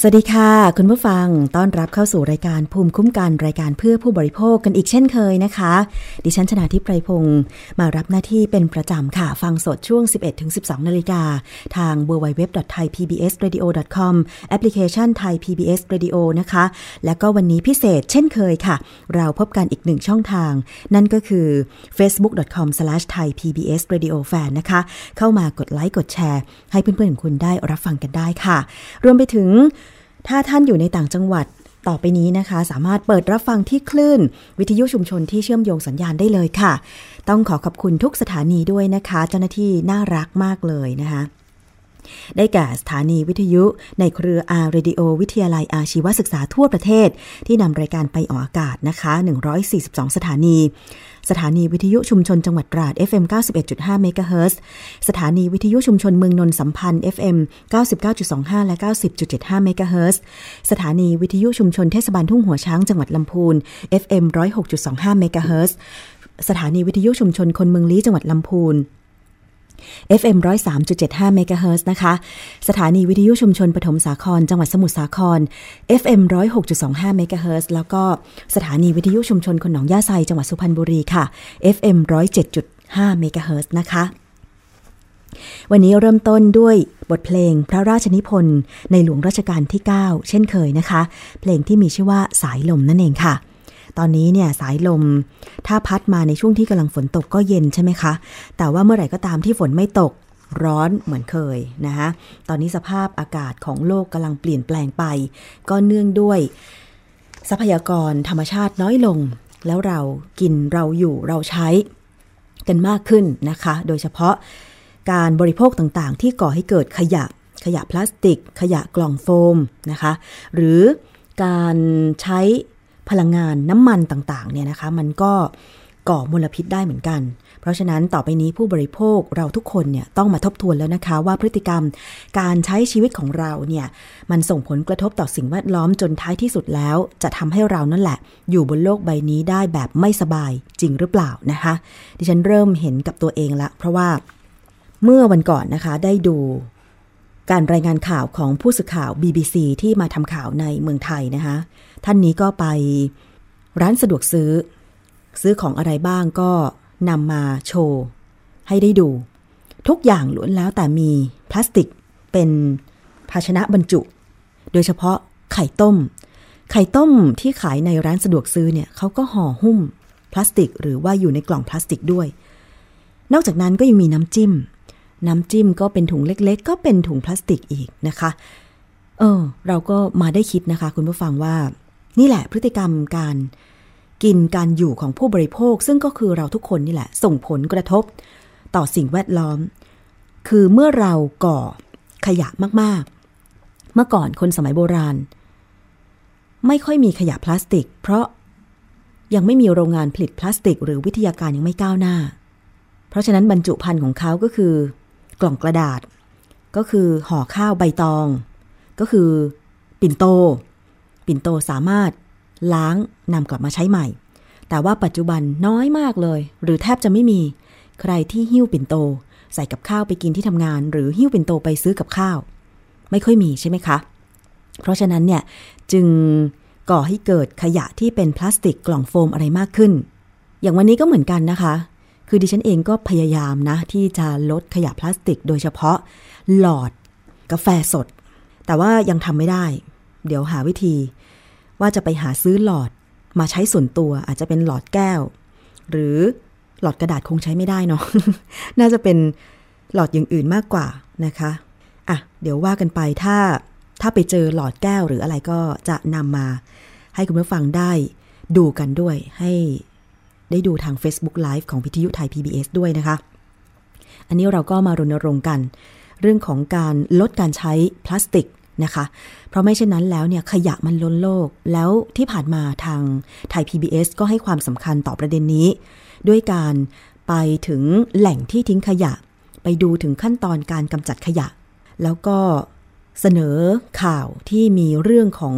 สวัสดีค่ะ คุณผู้ฟังต้อนรับเข้าสู่รายการภูมิคุ้มกันรายการเพื่อผู้บริโภคกันอีกเช่นเคยนะคะ ดิฉันชนะทิพไพรพงศ์มารับหน้าที่เป็นประจำค่ะ ฟังสดช่วง 11-12 นาฬิกา ทาง www.thaipbsradio.com แอปพลิเคชัน Thai PBS Radio นะคะ แล้วก็วันนี้พิเศษเช่นเคยค่ะ เราพบกันอีกหนึ่งช่องทาง นั่นก็คือ facebook.com/thaipbsradiofan นะคะ เข้ามากดไลค์กดแชร์ ให้เพื่อนๆของคุณได้รับฟังกันได้ค่ะ รวมไปถึง ถ้าท่านอยู่ในต่างจังหวัดต่อไปนี้นะคะ สามารถเปิดรับฟังที่คลื่น วิทยุชุมชนที่เชื่อมโยงสัญญาณได้เลยค่ะ ต้องขอขอบคุณทุกสถานีด้วยนะคะ เจ้าหน้าที่น่ารักมากเลยนะคะได้แก่สถานีวิทยุ ในเครืออาร์เรดิโอวิทยาลัยอาชีวศึกษาทั่วประเทศ ที่นำรายการไปออกอากาศนะคะ 142 สถานี สถานีวิทยุชุมชนจังหวัดตราด FM 91.5เมกะเฮิรตซ์สถานีวิทยุชุมชนเมืองนนสัมพันธ์ FM 99.25 และ 90.75เมกะเฮิรตซ์สถานีวิทยุชุมชนเทศบาลทุ่งหัวช้างจังหวัดลำพูน FM 106.25เมกะเฮิรตซ์สถานีวิทยุชุมชนคนเมืองลี้จังหวัดลำพูน FM 103.75เมกะเฮิรตซ์นะคะ สถานีวิทยุชุมชนปฐมสาคร จังหวัดสมุทรสาคร FM 106.25เมกะเฮิรตซ์แล้วก็สถานีวิทยุชุมชนคนหนองย่าไซจังหวัดสุพรรณบุรีค่ะ FM 107.5เมกะเฮิรตซ์นะคะ วันนี้เริ่มต้นด้วยบทเพลงพระราชนิพนธ์ในหลวงรัชกาลที่ 9 เช่นเคยนะคะ เพลงที่มีชื่อว่าสายลมนั่นเองค่ะ ตอนนี้เนี่ยสายลม ถ้าพัดมาในช่วงที่กำลังฝนตกก็เย็นใช่ไหมคะ แต่ว่าเมื่อไหร่ก็ตามที่ฝนไม่ตกร้อนเหมือนเคยนะคะตอนนี้สภาพอากาศของโลกกำลังเปลี่ยนแปลงไป ก็เนื่องด้วย ทรัพยากรธรรมชาติน้อยลง แล้วเรากินเราอยู่เราใช้กันมากขึ้นนะคะ โดยเฉพาะการบริโภคต่างๆ ที่ก่อให้เกิดขยะ ขยะพลาสติก ขยะกล่องโฟมนะคะ หรือการใช้ พลังงานน้ำมันต่างๆเนี่ยนะคะมันก็ก่อมลพิษได้เหมือนกัน เพราะฉะนั้นต่อไปนี้ผู้บริโภคเราทุกคนเนี่ยต้องมาทบทวนแล้วนะคะ ว่าพฤติกรรมการใช้ชีวิตของเราเนี่ยมันส่งผลกระทบต่อสิ่งแวดล้อมจนท้ายที่สุดแล้ว จะทำให้เรานั่นแหละ อยู่บนโลกใบนี้ได้แบบไม่สบายจริงหรือเปล่านะคะ ดิฉันเริ่มเห็นกับตัวเองละ เพราะว่าเมื่อวันก่อนนะคะได้ดู การรายงานข่าวของผู้สื่อข่าว BBC ที่มาทำข่าวในเมืองไทยนะคะ ท่านนี้ก็ไปร้านสะดวกซื้อ ซื้อของอะไรบ้างก็นำมาโชว์ให้ได้ดู ทุกอย่างล้วนแล้วแต่มีพลาสติกเป็นภาชนะบรรจุ โดยเฉพาะไข่ต้ม ไข่ต้มที่ขายในร้านสะดวกซื้อเนี่ยเขาก็ห่อหุ้มพลาสติก หรือว่าอยู่ในกล่องพลาสติกด้วย นอกจากนั้นก็ยังมีน้ำจิ้ม น้ำจิ้มก็เป็นถุงเล็กๆ ก็เป็นถุงพลาสติกอีกนะคะ เออ เราก็มาได้คิดนะคะ คุณผู้ฟังว่า นี่แหละพฤติกรรมการกินการอยู่ของผู้บริโภค ซึ่งก็คือเราทุกคนนี่แหละ ส่งผลกระทบต่อสิ่งแวดล้อม คือเมื่อเราก่อขยะมากๆ เมื่อก่อนคนสมัยโบราณ ไม่ค่อยมีขยะพลาสติก เพราะยังไม่มีโรงงานผลิตพลาสติก หรือวิทยาการยังไม่ก้าวหน้า เพราะฉะนั้นบรรจุภัณฑ์ของเขาก็คือ กล่องกระดาษ ก็คือห่อข้าวใบตอง ก็คือปิ่นโต ปิ่นโตสามารถล้างนำกลับมาใช้ใหม่ แต่ว่าปัจจุบันน้อยมากเลย หรือแทบจะไม่มี ใครที่หิ้วปิ่นโต ใส่กับข้าวไปกินที่ทำงาน หรือหิ้วปิ่นโตไปซื้อกับข้าว ไม่ค่อยมีใช่ไหมคะ เพราะฉะนั้นเนี่ยจึงก่อให้เกิดขยะที่เป็นพลาสติกกล่องโฟมอะไรมากขึ้น อย่างวันนี้ก็เหมือนกันนะคะ คือดิฉันเองก็พยายามนะ ที่จะลดขยะพลาสติก โดยเฉพาะหลอดกาแฟสด แต่ว่ายังทำไม่ได้ เดี๋ยวหาวิธี ว่าจะไปหาซื้อหลอดมาใช้ส่วนตัวอาจจะเป็นหลอดแก้ว หรือหลอดกระดาษคงใช้ไม่ได้เนาะน่าจะเป็นหลอดอย่างอื่นมากกว่านะคะอะเดี๋ยวว่ากันไปถ้าถ้าไปเจอหลอดแก้วหรืออะไรก็จะนำมา ให้คุณผู้ฟังได้ดูกันด้วยให้ ได้ดูทาง Facebook Live ของพิทยุไทย PBS ด้วยนะคะ อันนี้เราก็มารณรงค์กัน เรื่องของการลดการใช้พลาสติกนะคะ เพราะไม่เช่นนั้นแล้วเนี่ยขยะมันล้นโลก แล้วที่ผ่านมาทางไทย PBS ก็ให้ความสำคัญต่อประเด็นนี้ ด้วยการไปถึงแหล่งที่ทิ้งขยะ ไปดูถึงขั้นตอนการกำจัดขยะ แล้วก็เสนอข่าวที่มีเรื่องของ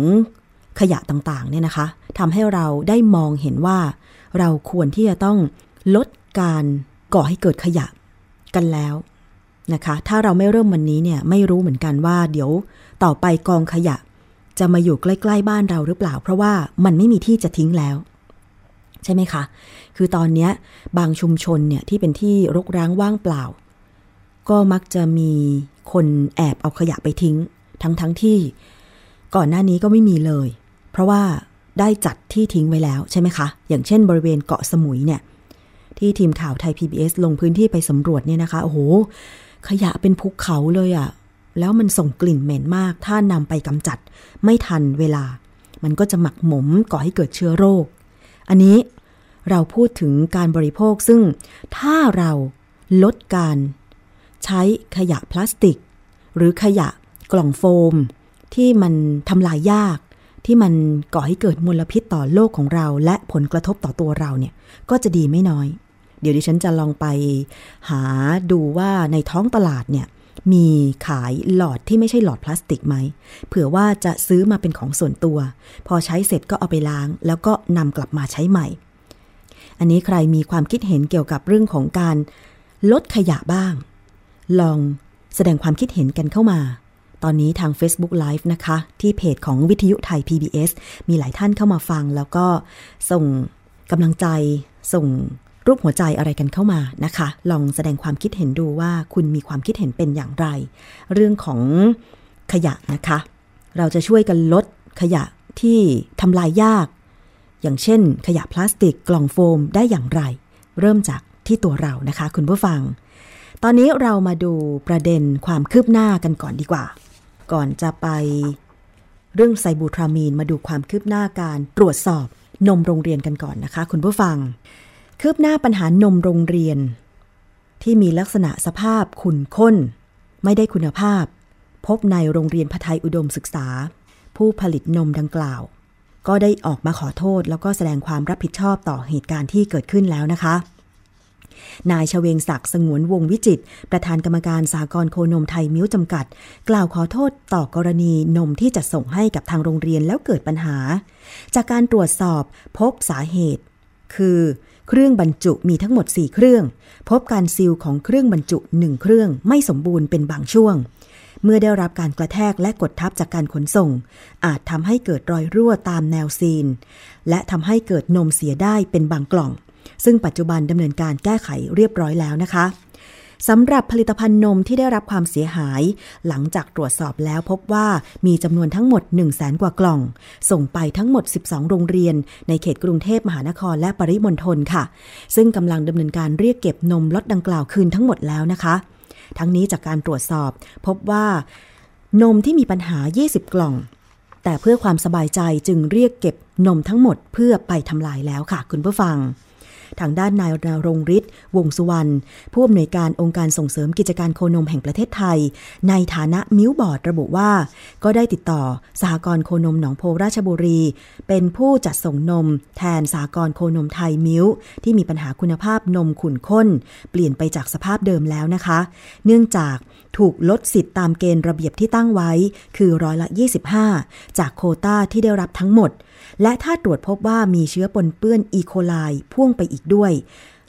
ขยะต่างๆเนี่ยนะคะทำให้เราได้มองเห็นว่า เราควรที่จะต้องลดการก่อให้เกิดขยะกันแล้วนะคะ ถ้าเราไม่เริ่มวันนี้เนี่ยไม่รู้เหมือนกันว่า เดี๋ยวต่อไปกองขยะ จะมาอยู่ใกล้ ๆ บ้านเราหรือเปล่า เพราะว่ามันไม่มีที่จะทิ้งแล้ว ใช่ไหมคะ คือตอนนี้บางชุมชนเนี่ยที่เป็นที่รกร้างว่างเปล่า ก็มักจะมีคนแอบเอาขยะไปทิ้ง ทั้งๆทที่ ก่อนหน้านี้ก็ไม่มีเลย เพราะว่า ได้จัดที่ทิ้งไว้แล้วใช่ไหมคะ อย่างเช่นบริเวณเกาะสมุยเนี่ย ที่ทีมข่าวไทย PBS ลงพื้นที่ไปสำรวจเนี่ยนะคะ โอ้โห ขยะเป็นภูเขาเลยอะ่ะ แล้วมันส่งกลิ่นเหม็นมาก ถ้านำไปกำจัดไม่ทันเวลา มันก็จะหมักหมมก่อให้เกิดเชื้อโรค อันนี้เราพูดถึงการบริโภคซึ่งถ้าเราลดการ ใช้ขยะพลาสติก หรือขยะกล่องโฟม ที่มันทำลายยาก ที่มันก่อให้เกิดมลพิษต่อโลกของเรา และผลกระทบต่อตัวเราเนี่ยก็จะดีไม่น้อย เดี๋ยวดิฉันจะลองไปหาดูว่าในท้องตลาดเนี่ยมีขายหลอดที่ไม่ใช่หลอดพลาสติกไหม เผื่อว่าจะซื้อมาเป็นของส่วนตัว พอใช้เสร็จก็เอาไปล้าง แล้วก็นำกลับมาใช้ใหม่ อันนี้ใครมีความคิดเห็นเกี่ยวกับเรื่องของการลดขยะบ้าง ลองแสดงความคิดเห็นกันเข้ามา ตอนนี้ทาง Facebook Live นะคะ ที่เพจของวิทยุไทย PBS มีหลายท่านเข้ามาฟัง แล้วก็ส่งกำลังใจส่งรูปหัวใจอะไรกันเข้ามานะคะ ลองแสดงความคิดเห็นดูว่าคุณมีความคิดเห็นเป็นอย่างไร เรื่องของขยะนะคะ เราจะช่วยกันลดขยะที่ทำลายยาก อย่างเช่น ขยะพลาสติกกล่องโฟมได้อย่างไร เริ่มจากที่ตัวเรานะคะ คุณผู้ฟัง ตอนนี้เรามาดูประเด็นความคืบหน้ากันก่อนดีกว่า ก่อนจะไป เรื่องไซบูทรามีนมาดูความคืบหน้าการตรวจสอบนมโรงเรียนกันก่อนนะคะ คุณผู้ฟัง คืบหน้าปัญหานมโรงเรียน ที่มีลักษณะสภาพขุ่นข้น ไม่ได้คุณภาพ พบในโรงเรียนพไทยอุดมศึกษา ผู้ผลิตนมดังกล่าว ก็ได้ออกมาขอโทษ แล้วก็แสดงความรับผิดชอบต่อเหตุการณ์ที่เกิดขึ้นแล้วนะคะ นายชเวงศักดิ์สงวนวงวิจิต ประธานกรรมการสากลโคนมไทยมิ้วจำกัด กล่าวขอโทษต่อกรณีนมที่จะส่งให้กับทางโรงเรียนแล้วเกิดปัญหา จากการตรวจสอบพบสาเหตุ คือ เครื่องบรรจุมีทั้งหมด 4 เครื่อง พบการซีลของเครื่องบรรจุ 1 เครื่องไม่สมบูรณ์เป็นบางช่วงเมื่อได้รับการกระแทกและกดทับจากการขนส่ง อาจทำให้เกิดรอยรั่วตามแนวซีน และทำให้เกิดนมเสียได้เป็นบางกล่อง ซึ่งปัจจุบันดำเนินการแก้ไขเรียบร้อยแล้วนะคะสำหรับผลิตภัณฑ์นมที่ได้รับความเสียหาย หลังจากตรวจสอบแล้วพบว่ามีจำนวนทั้งหมด 1 0 0 0 0แสนกว่ากล่อง ส่งไปทั้งหมด 12 โรงเรียน ในเขตกรุงเทพมหานครและปริมณฑลค่ะ ซึ่งกำลังดำเนินการเรียกเก็บนมล็อตดังกล่าวคืนทั้งหมดแล้วนะคะ ทั้งนี้จากการตรวจสอบพบว่านมที่มีปัญหา 20 กล่อง แต่เพื่อความสบายใจจึงเรียกเก็บนมทั้งหมดเพื่อไปทำลายแล้วค่ะ คุณผู้ฟัง ทางด้านนายนารงฤทธิ์วงสุวรรณผู้อำนวยการองค์การส่งเสริมกิจการโคนมแห่งประเทศไทย ในฐานะมิ้วบอร์ดระบุว่า ก็ได้ติดต่อสหกรณ์โคนมหนองโพราชบุรี เป็นผู้จัดส่งนม แทนสหกรณ์โคนมไทยมิ้วที่มีปัญหาคุณภาพนมขุ่นข้น เปลี่ยนไปจากสภาพเดิมแล้วนะคะ เนื่องจากถูกลดสิทธิ์ตามเกณฑ์ระเบียบที่ตั้งไว้ คือร้อยละ 25 จากโคต้าที่ได้รับทั้งหมด และถ้าตรวจพบว่ามีเชื้อปนเปื้อนอีโคไลพ่วงไปอีกด้วย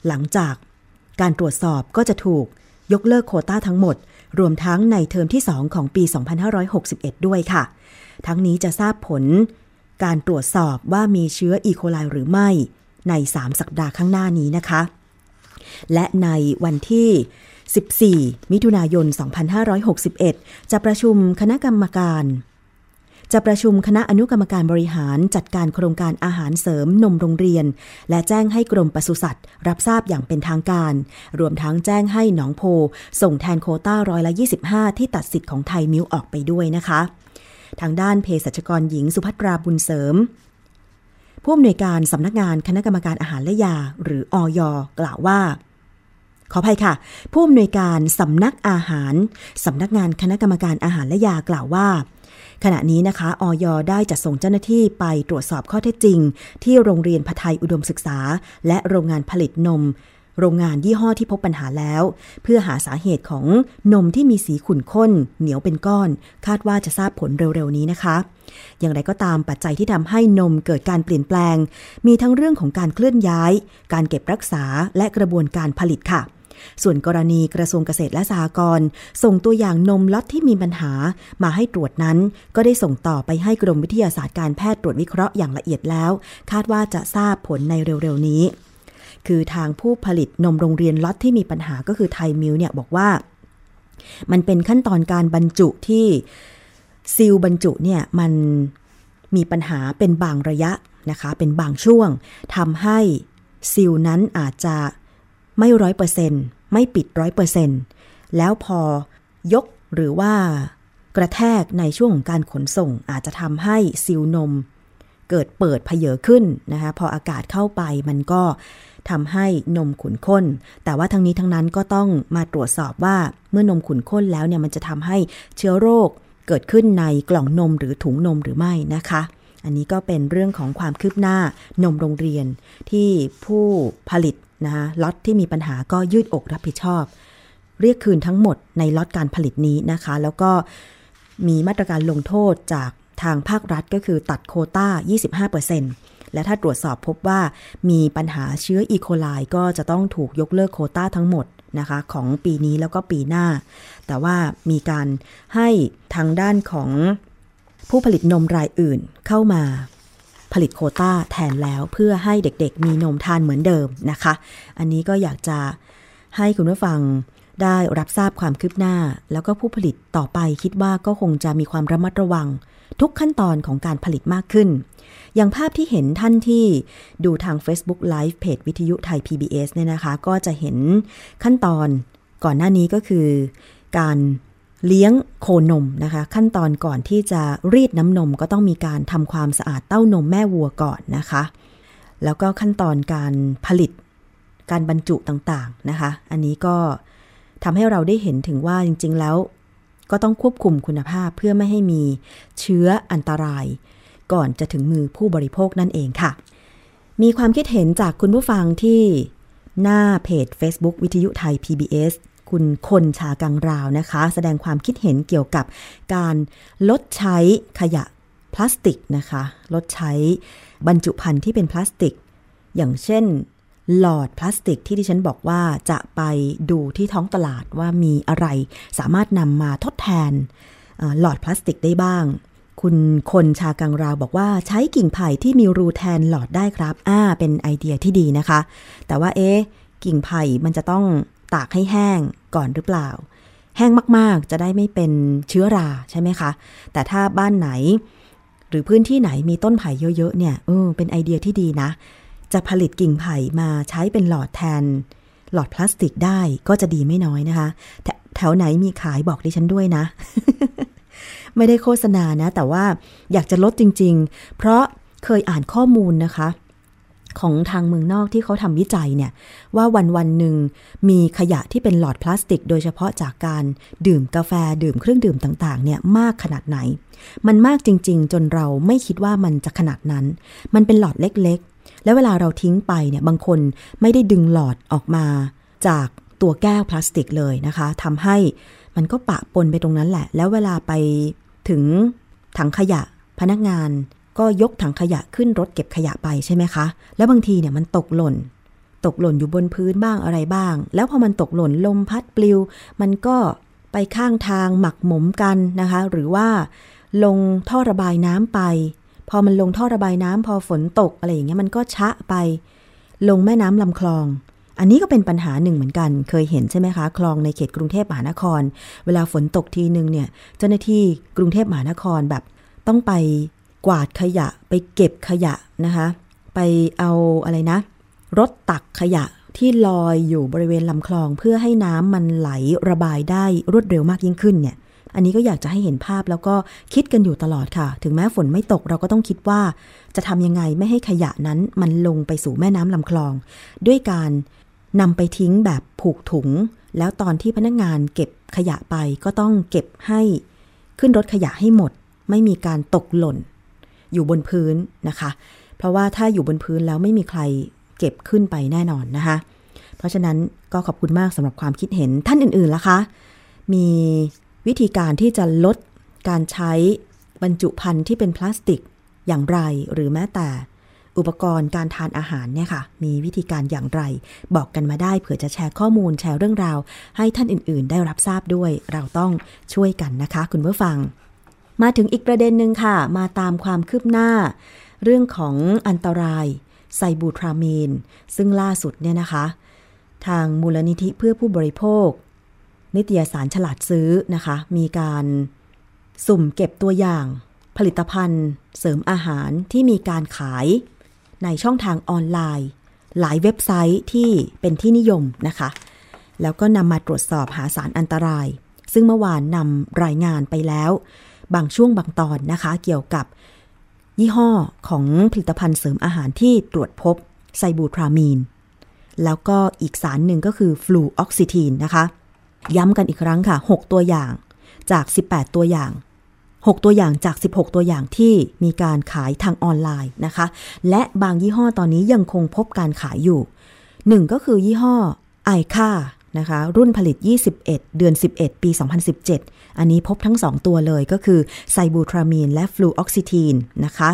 หลังจากการตรวจสอบก็จะถูกยกเลิกโคต้าทั้งหมด รวมทั้งในเทอมที่ 2 ของปี 2561 ด้วยค่ะ ทั้งนี้จะทราบผล การตรวจสอบว่ามีเชื้ออีโคไลหรือไม่ ใน 3 สัปดาห์ข้างหน้านี้นะคะ และในวันที่ 14 มิถุนายน 2561 จะประชุมคณะกรรมการ จะประชุมคณะอนุกรรมการบริหารจัดการโครงการอาหารเสริมนมโรงเรียน และแจ้งให้กรมปศุสัตว์ รับทราบอย่างเป็นทางการ รวมทั้งแจ้งให้หนองโพ ส่งแทนโคต้าร้อยละ 25 ที่ตัดสิทธิ์ของไทยมิวออกไปด้วยนะคะ ทางด้านเภสัชกรหญิงสุภัตราบุญเสริมผู้อำนวยการสำนักงานคณะกรรมการอาหารและยา หรืออยกล่าวว่า ขออภัยค่ะ ผู้อำนวยการสำนักอาหารสำนักงานคณะกรรมการอาหารและยากล่าวว่า ขณะนี้นะคะออยได้จัดส่งเจ้าหน้าที่ไปตรวจสอบข้อเท็จจริง ที่โรงเรียนพทยอุดมศึกษา และโรงงานผลิตนม โรงงานยี่ห้อที่พบปัญหาแล้ว เพื่อหาสาเหตุของนมที่มีสีขุ่นข้น เหนียวเป็นก้อน คาดว่าจะทราบผลเร็วๆนี้นะคะ อย่างไรก็ตามปัจจัยที่ทำให้นมเกิดการเปลี่ยนแปลง มีทั้งเรื่องของการเคลื่อนย้าย การเก็บรักษาและกระบวนการผลิตค่ะ ส่วนกรณีกระทรวงเกษตรและสหกรณ์ส่งตัวอย่างนมล็อตที่มีปัญหามาให้ตรวจนั้น ก็ได้ส่งต่อไปให้กรมวิทยาศาสตร์การแพทย์ตรวจวิเคราะห์อย่างละเอียดแล้ว คาดว่าจะทราบผลในเร็วๆนี้ คือทางผู้ผลิตนมโรงเรียนล็อตที่มีปัญหาก็คือไทยมิลค์เนี่ยบอกว่า มันเป็นขั้นตอนการบรรจุที่ซีลบรรจุเนี่ยมันมีปัญหาเป็นบางระยะนะคะ เป็นบางช่วงทำให้ซีลนั้นอาจจะ ไม่ร้อยเปอร์เซ็นต์ไม่ปิดร้อยเปอร์เซ็นต์แล้วพอยกหรือว่ากระแทกในช่วงของการขนส่งอาจจะทำให้ซิลนม เกิดเปิดเพเยอขึ้นนะคะพออากาศเข้าไปมันก็ทำให้นมขุนข้น แต่ว่าทั้งนี้ทั้งนั้นก็ต้องมาตรวจสอบว่าเมื่อนมขุนข้นแล้วเนี่ยมันจะทำให้เชื้อโรคเกิดขึ้นในกล่องนมหรือถุงนมหรือไม่นะคะ อันนี้ก็เป็นเรื่องของความคืบหน้านมโรงเรียนที่ผู้ผลิต นะคะล็อตที่มีปัญหาก็ยืดอกรับผิดชอบ เรียกคืนทั้งหมดในล็อตการผลิตนี้นะคะ แล้วก็มีมาตรการลงโทษจากทางภาครัฐก็คือตัดโคต้า 25%และถ้าตรวจสอบพบว่ามีปัญหาเชื้ออีโคไลก็จะต้องถูกยกเลิกโคต้าทั้งหมดนะคะของปีนี้แล้วก็ปีหน้า แต่ว่ามีการให้ทางด้านของผู้ผลิตนมรายอื่นเข้ามา ผลิตโคต้าแทนแล้วเพื่อให้เด็กๆ มีนมทานเหมือนเดิมนะคะ อันนี้ก็อยากจะให้คุณผู้ฟังได้รับทราบความคืบหน้า แล้วก็ผู้ผลิตต่อไปคิดว่าก็คงจะมีความระมัดระวัง ทุกขั้นตอนของการผลิตมากขึ้น อย่างภาพที่เห็นท่านที่ดูทาง Facebook Live เพจวิทยุไทย PBS เนี่ยนะคะ ก็จะเห็นขั้นตอนก่อนหน้านี้ก็คือ การ เลี้ยงโคนมนะคะ ขั้นตอนก่อนที่จะรีดน้ำนมก็ต้องมีการทำความสะอาดเต้านมแม่วัวก่อนนะคะ แล้วก็ขั้นตอนการผลิตการบรรจุต่างๆนะคะ อันนี้ก็ทำให้เราได้เห็นถึงว่าจริง ๆ แล้ว ก็ต้องควบคุมคุณภาพเพื่อไม่ให้มีเชื้ออันตราย ก่อนจะถึงมือผู้บริโภคนั่นเองค่ะ มีความคิดเห็นจากคุณผู้ฟังที่หน้าเพจ Facebook วิทยุไทย PBS คุณคนชากังราวนะคะ แสดงความคิดเห็นเกี่ยวกับการลดใช้ขยะพลาสติกนะคะ ลดใช้บรรจุภัณฑ์ที่เป็นพลาสติก อย่างเช่น หลอดพลาสติกที่ดิฉันบอกว่าจะไปดูที่ท้องตลาดว่ามีอะไร สามารถนำมาทดแทนหลอดพลาสติกได้บ้าง คุณคนชากังราวบอกว่าใช้กิ่งไผ่ที่มีรูแทนหลอดได้ครับ อ่า เป็นไอเดียที่ดีนะคะ แต่ว่าเอ๊ะ กิ่งไผ่มันจะต้องตากให้แห้ง ก่อนหรือเปล่า แห้งมากๆจะได้ไม่เป็นเชื้อราใช่ไหมคะ แต่ถ้าบ้านไหน หรือพื้นที่ไหนมีต้นไผ่เยอะๆเนี่ยเออเป็นไอเดียที่ดีนะ จะผลิตกิ่งไผ่มาใช้เป็นหลอดแทน หลอดพลาสติกได้ก็จะดีไม่น้อยนะคะแถวไหนมีขายบอกดิฉันด้วยนะ ไม่ได้โฆษณานะ แต่ว่าอยากจะลดจริง ๆ เพราะเคยอ่านข้อมูลนะคะ ของทางเมืองนอกที่เขาทำวิจัยเนี่ยว่าวันวันหนึ่งมีขยะที่เป็นหลอดพลาสติก โดยเฉพาะจากการดื่มกาแฟดื่มเครื่องดื่มต่างๆเนี่ยมากขนาดไหน มันมากจริง ๆ จนเราไม่คิดว่ามันจะขนาดนั้น มันเป็นหลอดเล็กๆ แล้วเวลาเราทิ้งไปเนี่ยบางคนไม่ได้ดึงหลอดออกมา จากตัวแก้วพลาสติกเลยนะคะทำให้มันก็ปะปนไปตรงนั้นแหละ แล้วเวลาไปถึงถังขยะพนักงาน ก็ยกถังขยะขึ้นรถเก็บขยะไปใช่ไหมคะ แล้วบางทีเนี่ยมันตกหล่น ตกหล่นอยู่บนพื้นบ้างอะไรบ้าง แล้วพอมันตกหล่นลมพัดปลิว มันก็ไปข้างทางหมักหมมกันนะคะ หรือว่าลงท่อระบายน้ำไป พอมันลงท่อระบายน้ำพอฝนตกอะไรอย่างเงี้ยมันก็ชะไป ลงแม่น้ำลำคลอง อันนี้ก็เป็นปัญหาหนึ่งเหมือนกัน เคยเห็นใช่ไหมคะ คลองในเขตกรุงเทพมหานคร เวลาฝนตกทีหนึ่งเนี่ย เจ้าหน้าที่กรุงเทพมหานครแบบต้องไป กวาดขยะ ไปเก็บขยะนะคะ ไปเอาอะไรนะ รถตักขยะที่ลอยอยู่บริเวณลำคลองเพื่อให้น้ำมันไหลระบายได้รวดเร็วมากยิ่งขึ้นเนี่ย อันนี้ก็อยากจะให้เห็นภาพแล้วก็คิดกันอยู่ตลอดค่ะ ถึงแม้ฝนไม่ตกเราก็ต้องคิดว่า จะทำยังไงไม่ให้ขยะนั้นมันลงไปสู่แม่น้ำลำคลอง ด้วยการนำไปทิ้งแบบผูกถุง แล้วตอนที่พนักงานเก็บขยะไปก็ต้องเก็บให้ขึ้นรถขยะให้หมด ไม่มีการตกหล่น อยู่บนพื้นนะคะ เพราะว่าถ้าอยู่บนพื้นแล้วไม่มีใครเก็บขึ้นไปแน่นอนนะคะ เพราะฉะนั้นก็ขอบคุณมากสำหรับความคิดเห็นท่านอื่นๆล่ะคะ มีวิธีการที่จะลดการใช้บรรจุภัณฑ์ที่เป็นพลาสติกอย่างไร หรือแม้แต่อุปกรณ์การทานอาหารเนี่ยค่ะ มีวิธีการอย่างไร บอกกันมาได้เผื่อจะแชร์ข้อมูลแชร์เรื่องราว ให้ท่านอื่น ๆ ได้รับทราบด้วยเราต้องช่วยกันนะคะ คุณผู้ฟัง มาถึงอีกประเด็นหนึ่งค่ะ มาตามความคืบหน้า เรื่องของอันตรายไซบูทรามีน ซึ่งล่าสุดเนี่ยนะคะ ทางมูลนิธิเพื่อผู้บริโภค นิตยสารฉลาดซื้อนะคะ มีการสุ่มเก็บตัวอย่าง ผลิตภัณฑ์ เสริมอาหารที่มีการขายในช่องทางออนไลน์ หลายเว็บไซต์ที่เป็นที่นิยมนะคะ แล้วก็นำมาตรวจสอบหาสารอันตราย ซึ่งเมื่อวานนำรายงานไปแล้ว บางช่วงบางตอนนะคะ เกี่ยวกับยี่ห้อของผลิตภัณฑ์เสริมอาหารที่ตรวจพบไซบูทรามีน แล้วก็อีกสารหนึ่งก็คือฟลูออกซิทีนนะคะ ย้ำกันอีกครั้งค่ะ 6 ตัวอย่างจาก 18 ตัวอย่าง 6 ตัวอย่างจาก 16 ตัวอย่างที่มีการขายทางออนไลน์นะคะ และบางยี่ห้อตอนนี้ยังคงพบการขายอยู่1ก็คือยี่ห้อไอค่านะคะ รุ่นผลิต 21 เดือน 11 ปี 2017 อันนี้พบทั้ง 2 ตัวเลยก็คือไซบูทรามีนและฟลูออกซิทีนนะคะ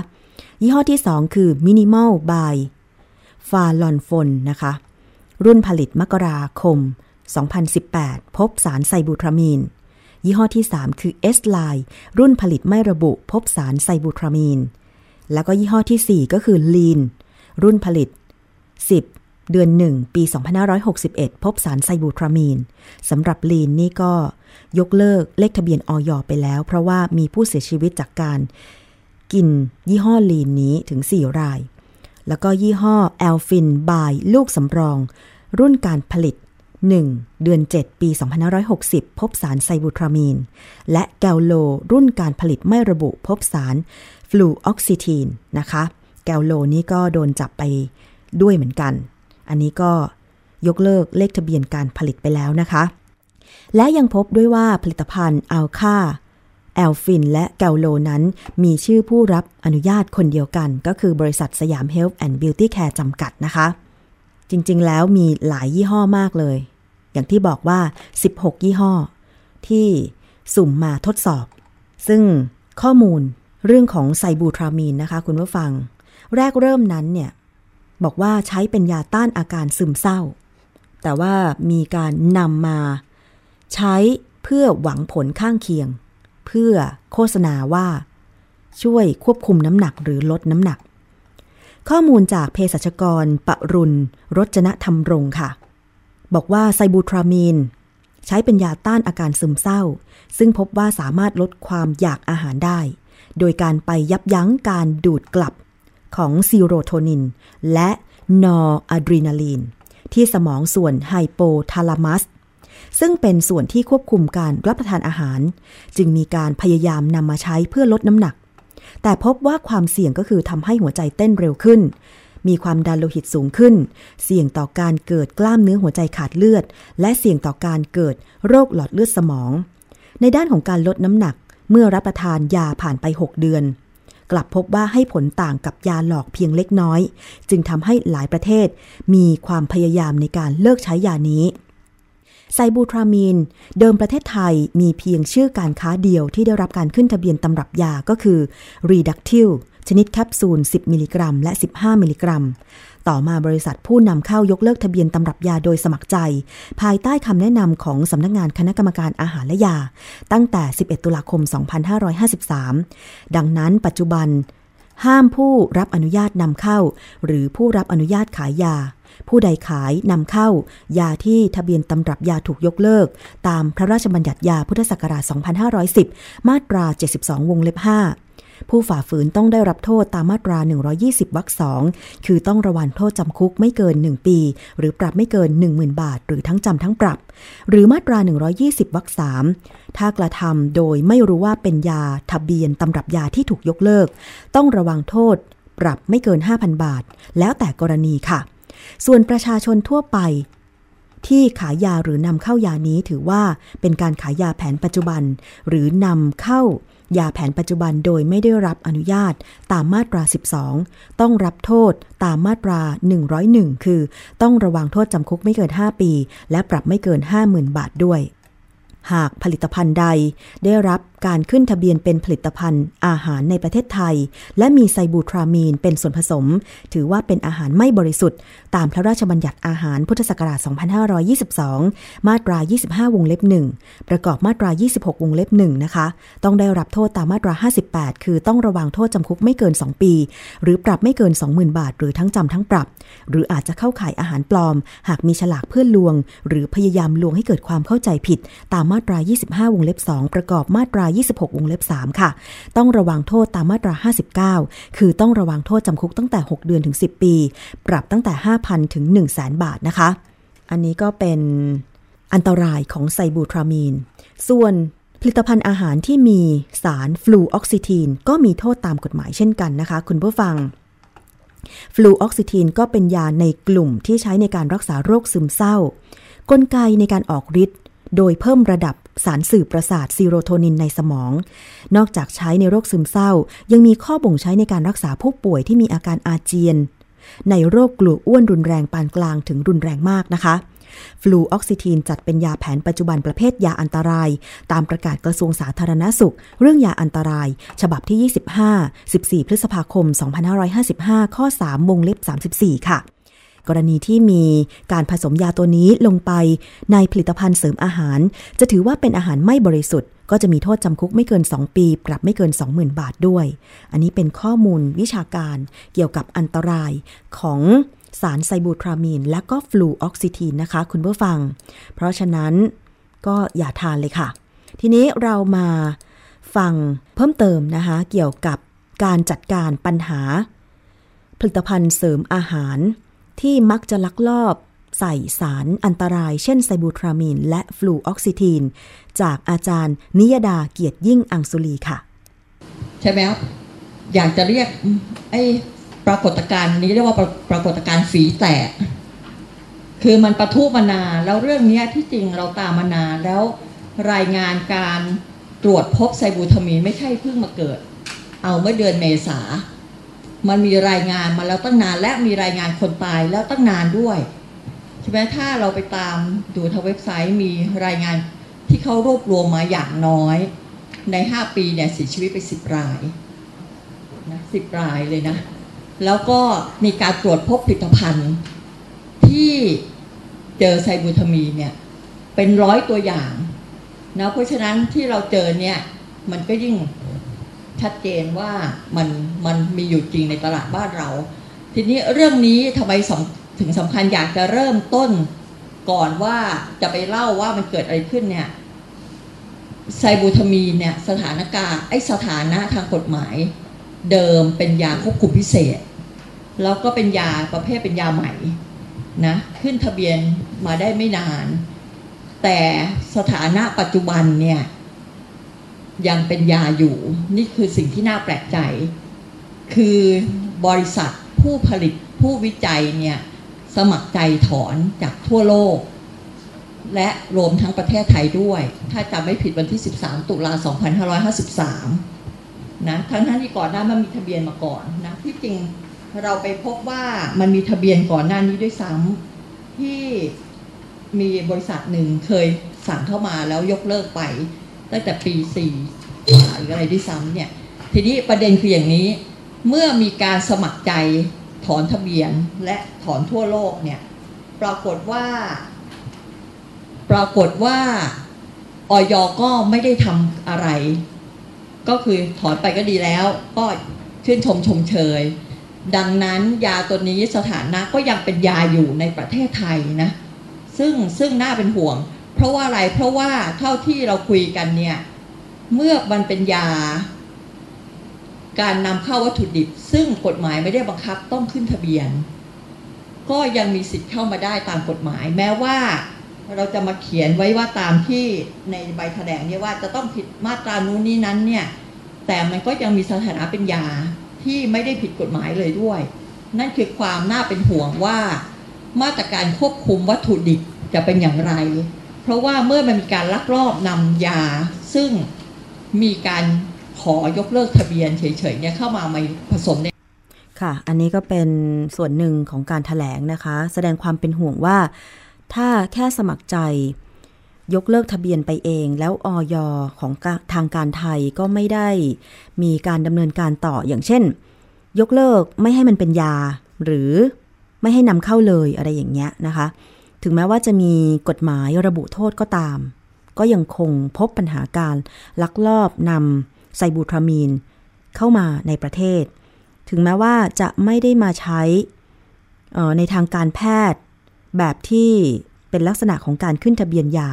ยี่ห้อที่ 2 คือ Minimal by ฟาลอนฟนนะคะ รุ่นผลิตมกราคม 2018 พบสารไซบูทรามีน ยี่ห้อที่ 3 คือ S line รุ่นผลิตไม่ระบุพบสารไซบูทรามีน แล้วก็ยี่ห้อที่ 4 ก็คือ Lean รุ่นผลิต 10 เดือนหนึ่งปี 2561 พบสารไซบูทรามีนสำหรับลีนนี่ก็ยกเลิกเลขทะเบียนออยไปแล้ว เพราะว่ามีผู้เสียชีวิตจากการกินยี่ห้อลีนนี้ถึง 4 ราย แล้วก็ยี่ห้อแอลฟินบายลูกสำรอง รุ่นการผลิต 1 เดือน 7 ปี 2560 พบสารไซบูทรามีน และแกลโลรุ่นการผลิตไม่ระบุพบสารฟลูออกซิทีนนะคะ แกลโลนี่ก็โดนจับไปด้วยเหมือนกัน อันนี้ก็ยกเลิกเลขทะเบียนการผลิตไปแล้วนะคะ และยังพบด้วยว่าผลิตภัณฑ์อัลค่าแอลฟินและแกลโลนั้นมีชื่อผู้รับอนุญาตคนเดียวกัน ก็คือบริษัทสยามเฮลท์แอนด์บิวตี้แคร์จำกัดนะคะ จริงๆ แล้วมีหลายยี่ห้อมากเลย อย่างที่บอกว่า 16 ยี่ห้อ ที่สุ่มมาทดสอบ ซึ่งข้อมูลเรื่องของไซบูทรามีนนะคะคุณผู้ฟัง แรกเริ่มนั้นเนี่ย บอกว่าใช้เป็นยาต้านอาการซึมเศร้า แต่ว่ามีการนำมา ใช้เพื่อหวังผลข้างเคียง เพื่อโฆษณาว่า ช่วยควบคุมน้ำหนักหรือลดน้ำหนัก ข้อมูลจากเภสัชกร ปรุณรจนะธรรมรงค่ะ บอกว่าไซบูทรามีน ใช้เป็นยาต้านอาการซึมเศร้า ซึ่งพบว่าสามารถลดความอยากอาหารได้ โดยการไปยับยั้งการดูดกลับ ของซีโรโทนิน และนอร์อะดรีนาลีน ที่สมองส่วนไฮโปทาลามัส ซึ่งเป็นส่วนที่ควบคุมการรับประทานอาหาร จึงมีการพยายามนำมาใช้เพื่อลดน้ำหนัก แต่พบว่าความเสี่ยงก็คือทำให้หัวใจเต้นเร็วขึ้น มีความดันโลหิตสูงขึ้น เสี่ยงต่อการเกิดกล้ามเนื้อหัวใจขาดเลือด และเสี่ยงต่อการเกิดโรคหลอดเลือดสมอง ในด้านของการลดน้ำหนักเมื่อรับประทานยาผ่านไป 6 เดือน กลับพบว่าให้ผลต่างกับยาหลอกเพียงเล็กน้อย จึงทำให้หลายประเทศมีความพยายามในการเลิกใช้ยานี้ไซบูทรามีน เดิมประเทศไทยมีเพียงชื่อการค้าเดียวที่ได้รับการขึ้นทะเบียนตำรับยาก็คือ Reductil ชนิดแคปซูล 10 มิลลิกรัม และ 15 มิลลิกรัม ต่อมาบริษัทผู้นำเข้ายกเลิกทะเบียนตำรับยาโดยสมัครใจ ภายใต้คำแนะนำของสำนักงงานคณะกรรมการอาหารและยา ตั้งแต่ 11 ตุลาคม 2553 ดังนั้นปัจจุบัน ห้ามผู้รับอนุญาตนำเข้า หรือผู้รับอนุญาตขายยา ผู้ใดขายนำเข้า ยาที่ทะเบียนตำรับยาถูกยกเลิก ตามพระราชบัญญัติยาพุทธศักราช 2510 มาตรา 72 วงเล็บ 5 ผู้ฝ่าฝืนต้องได้รับโทษตามมาตรา 120 วรรคสองคือต้องระวันโทษจำคุกไม่เกิน 1 ปี หรือปรับไม่เกิน 10,000 บาท หรือทั้งจำทั้งปรับ หรือมาตรา 120 วรรคสามถ้ากระทำโดยไม่รู้ว่าเป็นยาทะเบียนตำรับยาที่ถูกยกเลิก ต้องระวังโทษ ปรับไม่เกิน 5,000 บาท แล้วแต่กรณีค่ะส่วนประชาชนทั่วไป ที่ขายยาหรือนำเข้ายานี้ถือว่าเป็นการขายยาแผนปัจจุบัน หรือนำเข้ายาแผนปัจจุบันโดยไม่ได้รับอนุญาตตามมาตรา 12 ต้องรับโทษตามมาตรา 101 คือ ต้องระวังโทษจำคุกไม่เกิน 5 ปี และปรับไม่เกิน 50,000 บาทด้วย หากผลิตภัณฑ์ใด ได้รับการขึ้นทะเบียนเป็นผลิตภัณฑ์อาหารในประเทศไทย และมีไซบูทรามีนเป็นส่วนผสม ถือว่าเป็นอาหารไม่บริสุทธิ์ ตามพระราชบัญญัติอาหารพุทธศักราช 2522 มาตรา 25 วงเล็บ 1 ประกอบมาตรา 26 วงเล็บ 1 นะคะ ต้องได้รับโทษตามมาตรา 58 คือต้องระวังโทษจำคุกไม่เกิน 2 ปี หรือปรับไม่เกิน 20,000 บาท หรือทั้งจำทั้งปรับ หรืออาจจะเข้าข่ายอาหารปลอม หากมีฉลากเพื่อลวง หรือพยายามลวงให้เกิดความเข้าใจผิด ตามมาาตรา 25 วงเล็บ 2 ประกอบมาตรา 26 วงเล็บ 3 ค่ะ ต้องระวังโทษตามมาตรา 59 คือต้องระวังโทษจำคุกตั้งแต่ 6 เดือนถึง 10 ปี ปรับตั้งแต่ 5,000 ถึง 1 0 0 0 0แบาทนะคะ อันนี้ก็เป็นอันตรายของไซบูทรามีน ส่วนผลิตภัณฑ์อาหารที่มีสารฟลูออกซิทีน ก็มีโทษตามกฎหมายเช่นกันนะคะ คุณผู้ฟังฟลูออกซิทีนก็เป็นยาในกลุ่มที่ใช้ในการรักษาโรคซึมเศร้า กลไกในการออกฤทธิ์ โดยเพิ่มระดับสารสื่อประสาทซีโรโทนินในสมอง นอกจากใช้ในโรคซึมเศร้า ยังมีข้อบ่งใช้ในการรักษาผู้ป่วยที่มีอาการอาเจียน ในโรคกลัวอ้วนรุนแรงปานกลางถึงรุนแรงมากนะคะ ฟลูออกซิทีนจัดเป็นยาแผนปัจจุบันประเภทยาอันตราย ตามประกาศกระทรวงสาธารณสุข เรื่องยาอันตราย ฉบับที่ 25 14 พฤษภาคม 2555 ข้อ 3 วงเล็บ 34 ค่ะ กรณีที่มีการผสมยาตัวนี้ลงไปในผลิตภัณฑ์เสริมอาหาร จะถือว่าเป็นอาหารไม่บริสุทธิ์ ก็จะมีโทษจำคุกไม่เกิน 2 ปี ปรับไม่เกิน 20,000 บาทด้วย อันนี้เป็นข้อมูลวิชาการเกี่ยวกับอันตรายของสารไซบูทรามีน และก็ฟลูออกซิทีนนะคะ คุณผู้ฟัง เพราะฉะนั้นก็อย่าทานเลยค่ะ ทีนี้เรามาฟังเพิ่มเติมนะคะ เกี่ยวกับการจัดการปัญหา ผลิตภัณฑ์เสริมอาหาร ที่มักจะลักลอบใส่สารอันตราย เช่นไซบูทรามีน และฟลูออกซิทีน จากอาจารย์ นิยดาเกียรติยิ่งอังสุลีค่ะ ใช่ไหมครับอยากจะเรียกไอ้ปรากฏการณ์นี้เรียกว่าปรปรากฏการณ์ฝีแตก คือมันประทุมานานแล้วเรื่องนี้ที่จริงเราตามมานานแล้วรายงานการตรวจพบไซบูทามีนไม่ใช่เพิ่งมาเกิด เอาเมื่อเดือนเมษา มันมีรายงานมาแล้วตั้งนาน และมีรายงานคนตายแล้วตั้งนานด้วยใช่ไหมถ้าเราไปตามดูทางเว็บไซต์มีรายงานที่เขารวบรวมมาอย่างน้อย ใน 5 ปีเนี่ยเสียชีวิตไป10 รายนะสิรายเลยนะ แล้วก็มีการตรวจพบผลิตภัณฑ์ ที่เจอไซบูทามีเนี่ยเป็นร้อยตัวอย่างนะเพราะฉะนั้นที่เราเจอเนี่ยมันก็ยิ่ง ชัดเจนว่ามันมันมีอยู่จริงในตลาดบ้านเรา ทีนี้เรื่องนี้ทำไมถึงสำคัญอยากจะเริ่มต้นก่อนว่าจะไปเล่าว่ามันเกิดอะไรขึ้นเนี่ยไซบูทามีนเนี่ยสถานการณ์ไอสถานะทางกฎหมาย เดิมเป็นยาควบคุมพิเศษ แล้วก็เป็นยาประเภทเป็นยาใหม่นะขึ้นทะเบียนมาได้ไม่นาน แต่สถานะปัจจุบันเนี่ย ยังเป็นยาอยู่ นี่คือสิ่งที่น่าแปลกใจ คือบริษัทผู้ผลิตผู้วิจัยเนี่ยสมัครใจถอนจากทั่วโลก และรวมทั้งประเทศไทยด้วย ถ้าจำไม่ผิดวันที่ 13 ตุลา2553 นะทั้งทั้งที่ก่อนหน้ามันมีทะเบียนมาก่อนนะที่จริงเราไปพบว่ามันมีทะเบียนก่อนหน้านี้ด้วยซ้ำที่มีบริษัทหนึ่งเคยสั่งเข้ามาแล้วยกเลิกไป ตั้งแต่ปี4หรืออะไรด้วยซ้ำเนี่ย ทีนี้ประเด็นคืออย่างนี้ เมื่อมีการสมัครใจถอนทะเบียนและถอนทั่วโลกเนี่ย ปรากฏว่า ปรากฏว่าออยก็ไม่ได้ทำอะไร ก็คือถอนไปก็ดีแล้ว ก็ชื่นชมชมเชย ดังนั้นยาตัวนี้สถานะก็ยังเป็นยาอยู่ในประเทศไทยนะ ซึ่งซึ่งน่าเป็นห่วง เพราะว่าอะไรเพราะว่าเท่าที่เราคุยกันเนี่ย เมื่อมันเป็นยา การนำเข้าวัตถุดิบ ซึ่งกฎหมายไม่ได้บังคับต้องขึ้นทะเบียน ก็ยังมีสิทธิ์เข้ามาได้ตามกฎหมาย แม้ว่าเราจะมาเขียนไว้ว่าตามที่ในใบแถลงเนี่ยว่าจะต้องผิดมาตรานู้นนี้นั้นเนี่ย แต่มันก็ยังมีสถานะเป็นยาที่ไม่ได้ผิดกฎหมายเลยด้วย นั่นคือความน่าเป็นห่วงว่า มาตรการควบคุมวัตถุดิบจะเป็นอย่างไร เพราะว่าเมื่อมันมีการลักลอบนำยา ซึ่งมีการขอยกเลิกทะเบียนเฉยๆเนี่ยเข้ามามาผสมในค่ะ อันนี้ก็เป็นส่วนหนึ่งของการถแถลงนะคะ แสดงความเป็นห่วงว่า ถ้าแค่สมัครใจยกเลิกทะเบียนไปเอง แล้วออยของทางการไทยก็ไม่ได้มีการดำเนินการต่ออย่างเช่น ยกเลิกไม่ให้มันเป็นยา หรือไม่ให้นำเข้าเลยอะไรอย่างเงี้ยนะคะ ถึงแม้ว่าจะมีกฎหมายระบุโทษก็ตาม ก็ยังคงพบปัญหาการลักลอบนำไซบูทรามีน เข้ามาในประเทศ ถึงแม้ว่าจะไม่ได้มาใช้ในทางการแพทย์ แบบที่เป็นลักษณะของการขึ้นทะเบียนยา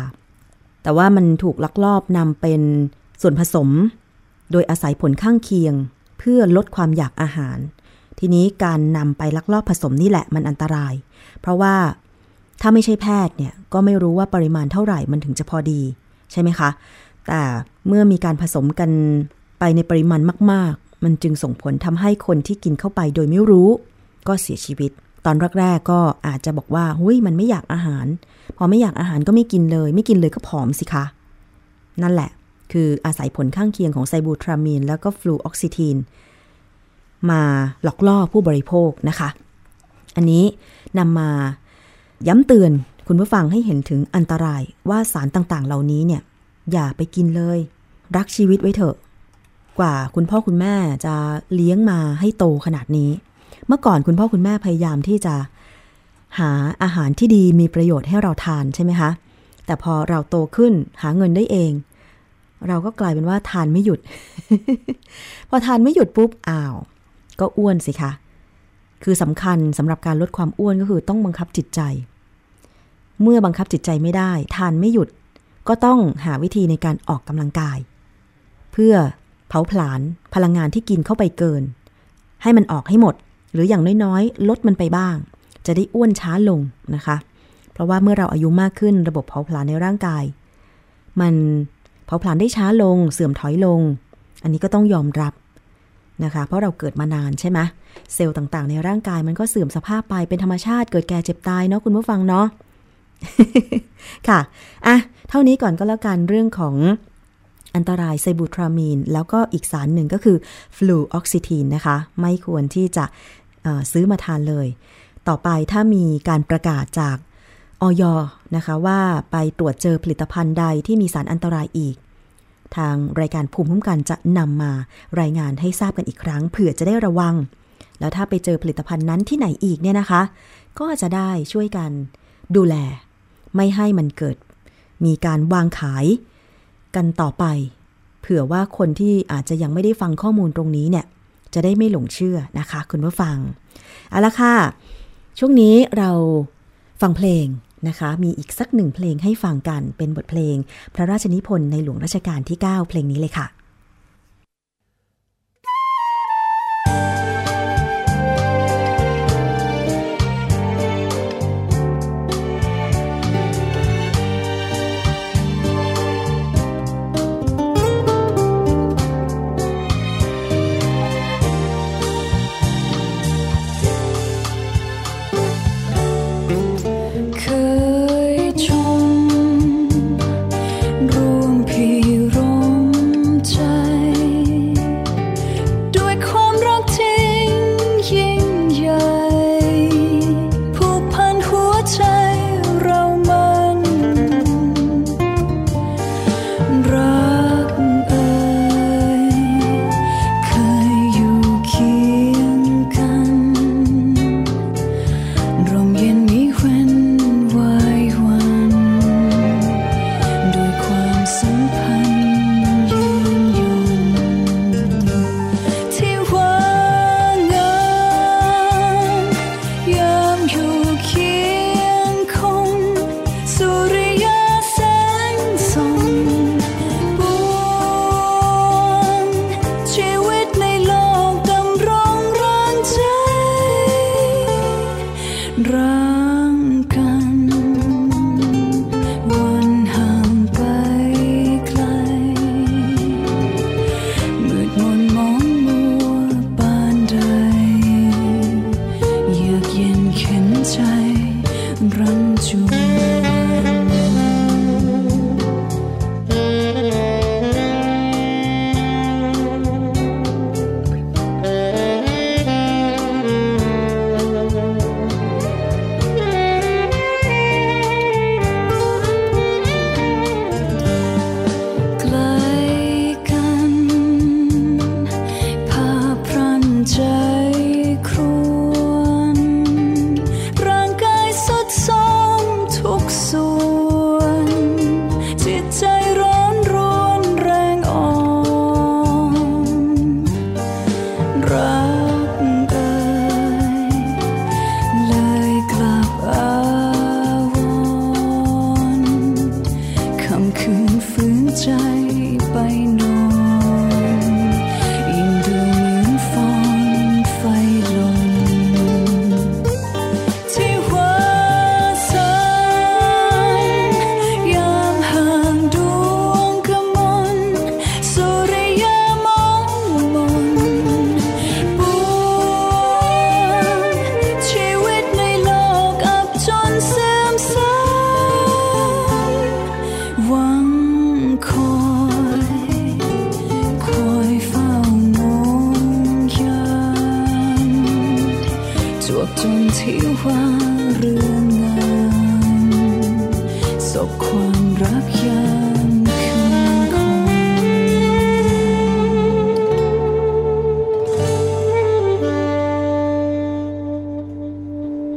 แต่ว่ามันถูกลักลอบนำเป็นส่วนผสม โดยอาศัยผลข้างเคียง เพื่อลดความอยากอาหาร ทีนี้การนำไปลักลอบผสมนี่แหละมันอันตราย เพราะว่า ถ้าไม่ใช่แพทย์เนี่ยก็ไม่รู้ว่าปริมาณเท่าไหร่มันถึงจะพอดีใช่ไหมคะ แต่เมื่อมีการผสมกันไปในปริมาณมาก ๆ มันจึงส่งผลทำให้คนที่กินเข้าไปโดยไม่รู้ ก็เสียชีวิต ตอนแรก ๆ ก็อาจจะบอกว่าหุยมันไม่อยากอาหาร พอไม่อยากอาหารก็ไม่กินเลย ไม่กินเลยก็ผอมสิคะ นั่นแหละ คืออาศัยผลข้างเคียงของไซบูทรามีน แล้วก็ฟลูออกซิทีน มาหลอกล่อผู้บริโภคนะคะ อันนี้นำมา ย้ำเตือนคุณผู้ฟังให้เห็นถึงอันตรายว่าสารต่างๆ เหล่านี้เนี่ย อย่าไปกินเลย รักชีวิตไว้เถอะ กว่าคุณพ่อคุณแม่จะเลี้ยงมาให้โตขนาดนี้ เมื่อก่อนคุณพ่อคุณแม่พยายามที่จะ หาอาหารที่ดีมีประโยชน์ให้เราทานใช่ไหมคะ แต่พอเราโตขึ้นหาเงินได้เอง เราก็กลายเป็นว่าทานไม่หยุด พอทานไม่หยุดปุ๊บอ้าว ก็อ้วนสิคะ คือสำคัญสำหรับการลดความอ้วนก็คือต้องบังคับจิตใจ เมื่อบังคับจิตใจไม่ได้ ทานไม่หยุดก็ต้องหาวิธีในการออกกำลังกาย เพื่อเผาผลาญพลังงานที่กินเข้าไปเกิน ให้มันออกให้หมด หรืออย่างน้อยๆ ลดมันไปบ้าง จะได้อ้วนช้าลงนะคะ เพราะว่าเมื่อเราอายุมากขึ้นระบบเผาผลาญในร่างกาย มันเผาผลาญได้ช้าลง เสื่อมถอยลง อันนี้ก็ต้องยอมรับ นะคะ เพราะเราเกิดมานานใช่ไหมเซลล์ต่างๆ ในร่างกายมันก็เสื่อมสภาพไปเป็นธรรมชาติเกิดแก่เจ็บตายเนาะคุณผู้ฟังเนาะค่ะอะ เท่านี้ก่อนก็แล้วกันเรื่องของอันตรายไซบูทรามีน แล้วก็อีกสารหนึ่งก็คือฟลูออกซิทีนนะคะ ไม่ควรที่จะซื้อมาทานเลย ต่อไปถ้ามีการประกาศจากออยนะคะว่าไปตรวจเจอผลิตภัณฑ์ใดที่มีสารอันตรายอีก ทางรายการภูมิคุ้มกันจะนำมารายงานให้ทราบกันอีกครั้งเผื่อจะได้ระวัง แล้วถ้าไปเจอผลิตภัณฑ์นั้นที่ไหนอีกเนี่ยนะคะ ก็จะได้ช่วยกันดูแล ไม่ให้มันเกิด มีการวางขายกันต่อไป เผื่อว่าคนที่อาจจะยังไม่ได้ฟังข้อมูลตรงนี้เนี่ยจะได้ไม่หลงเชื่อนะคะ คุณผู้ฟัง เอาละค่ะ ช่วงนี้เราฟังเพลง นะคะ มีอีกสักหนึ่งเพลงให้ฟังกันเป็นบทเพลง พระราชนิพนธ์ในหลวงรัชกาลที่ 9 เพลงนี้เลยค่ะ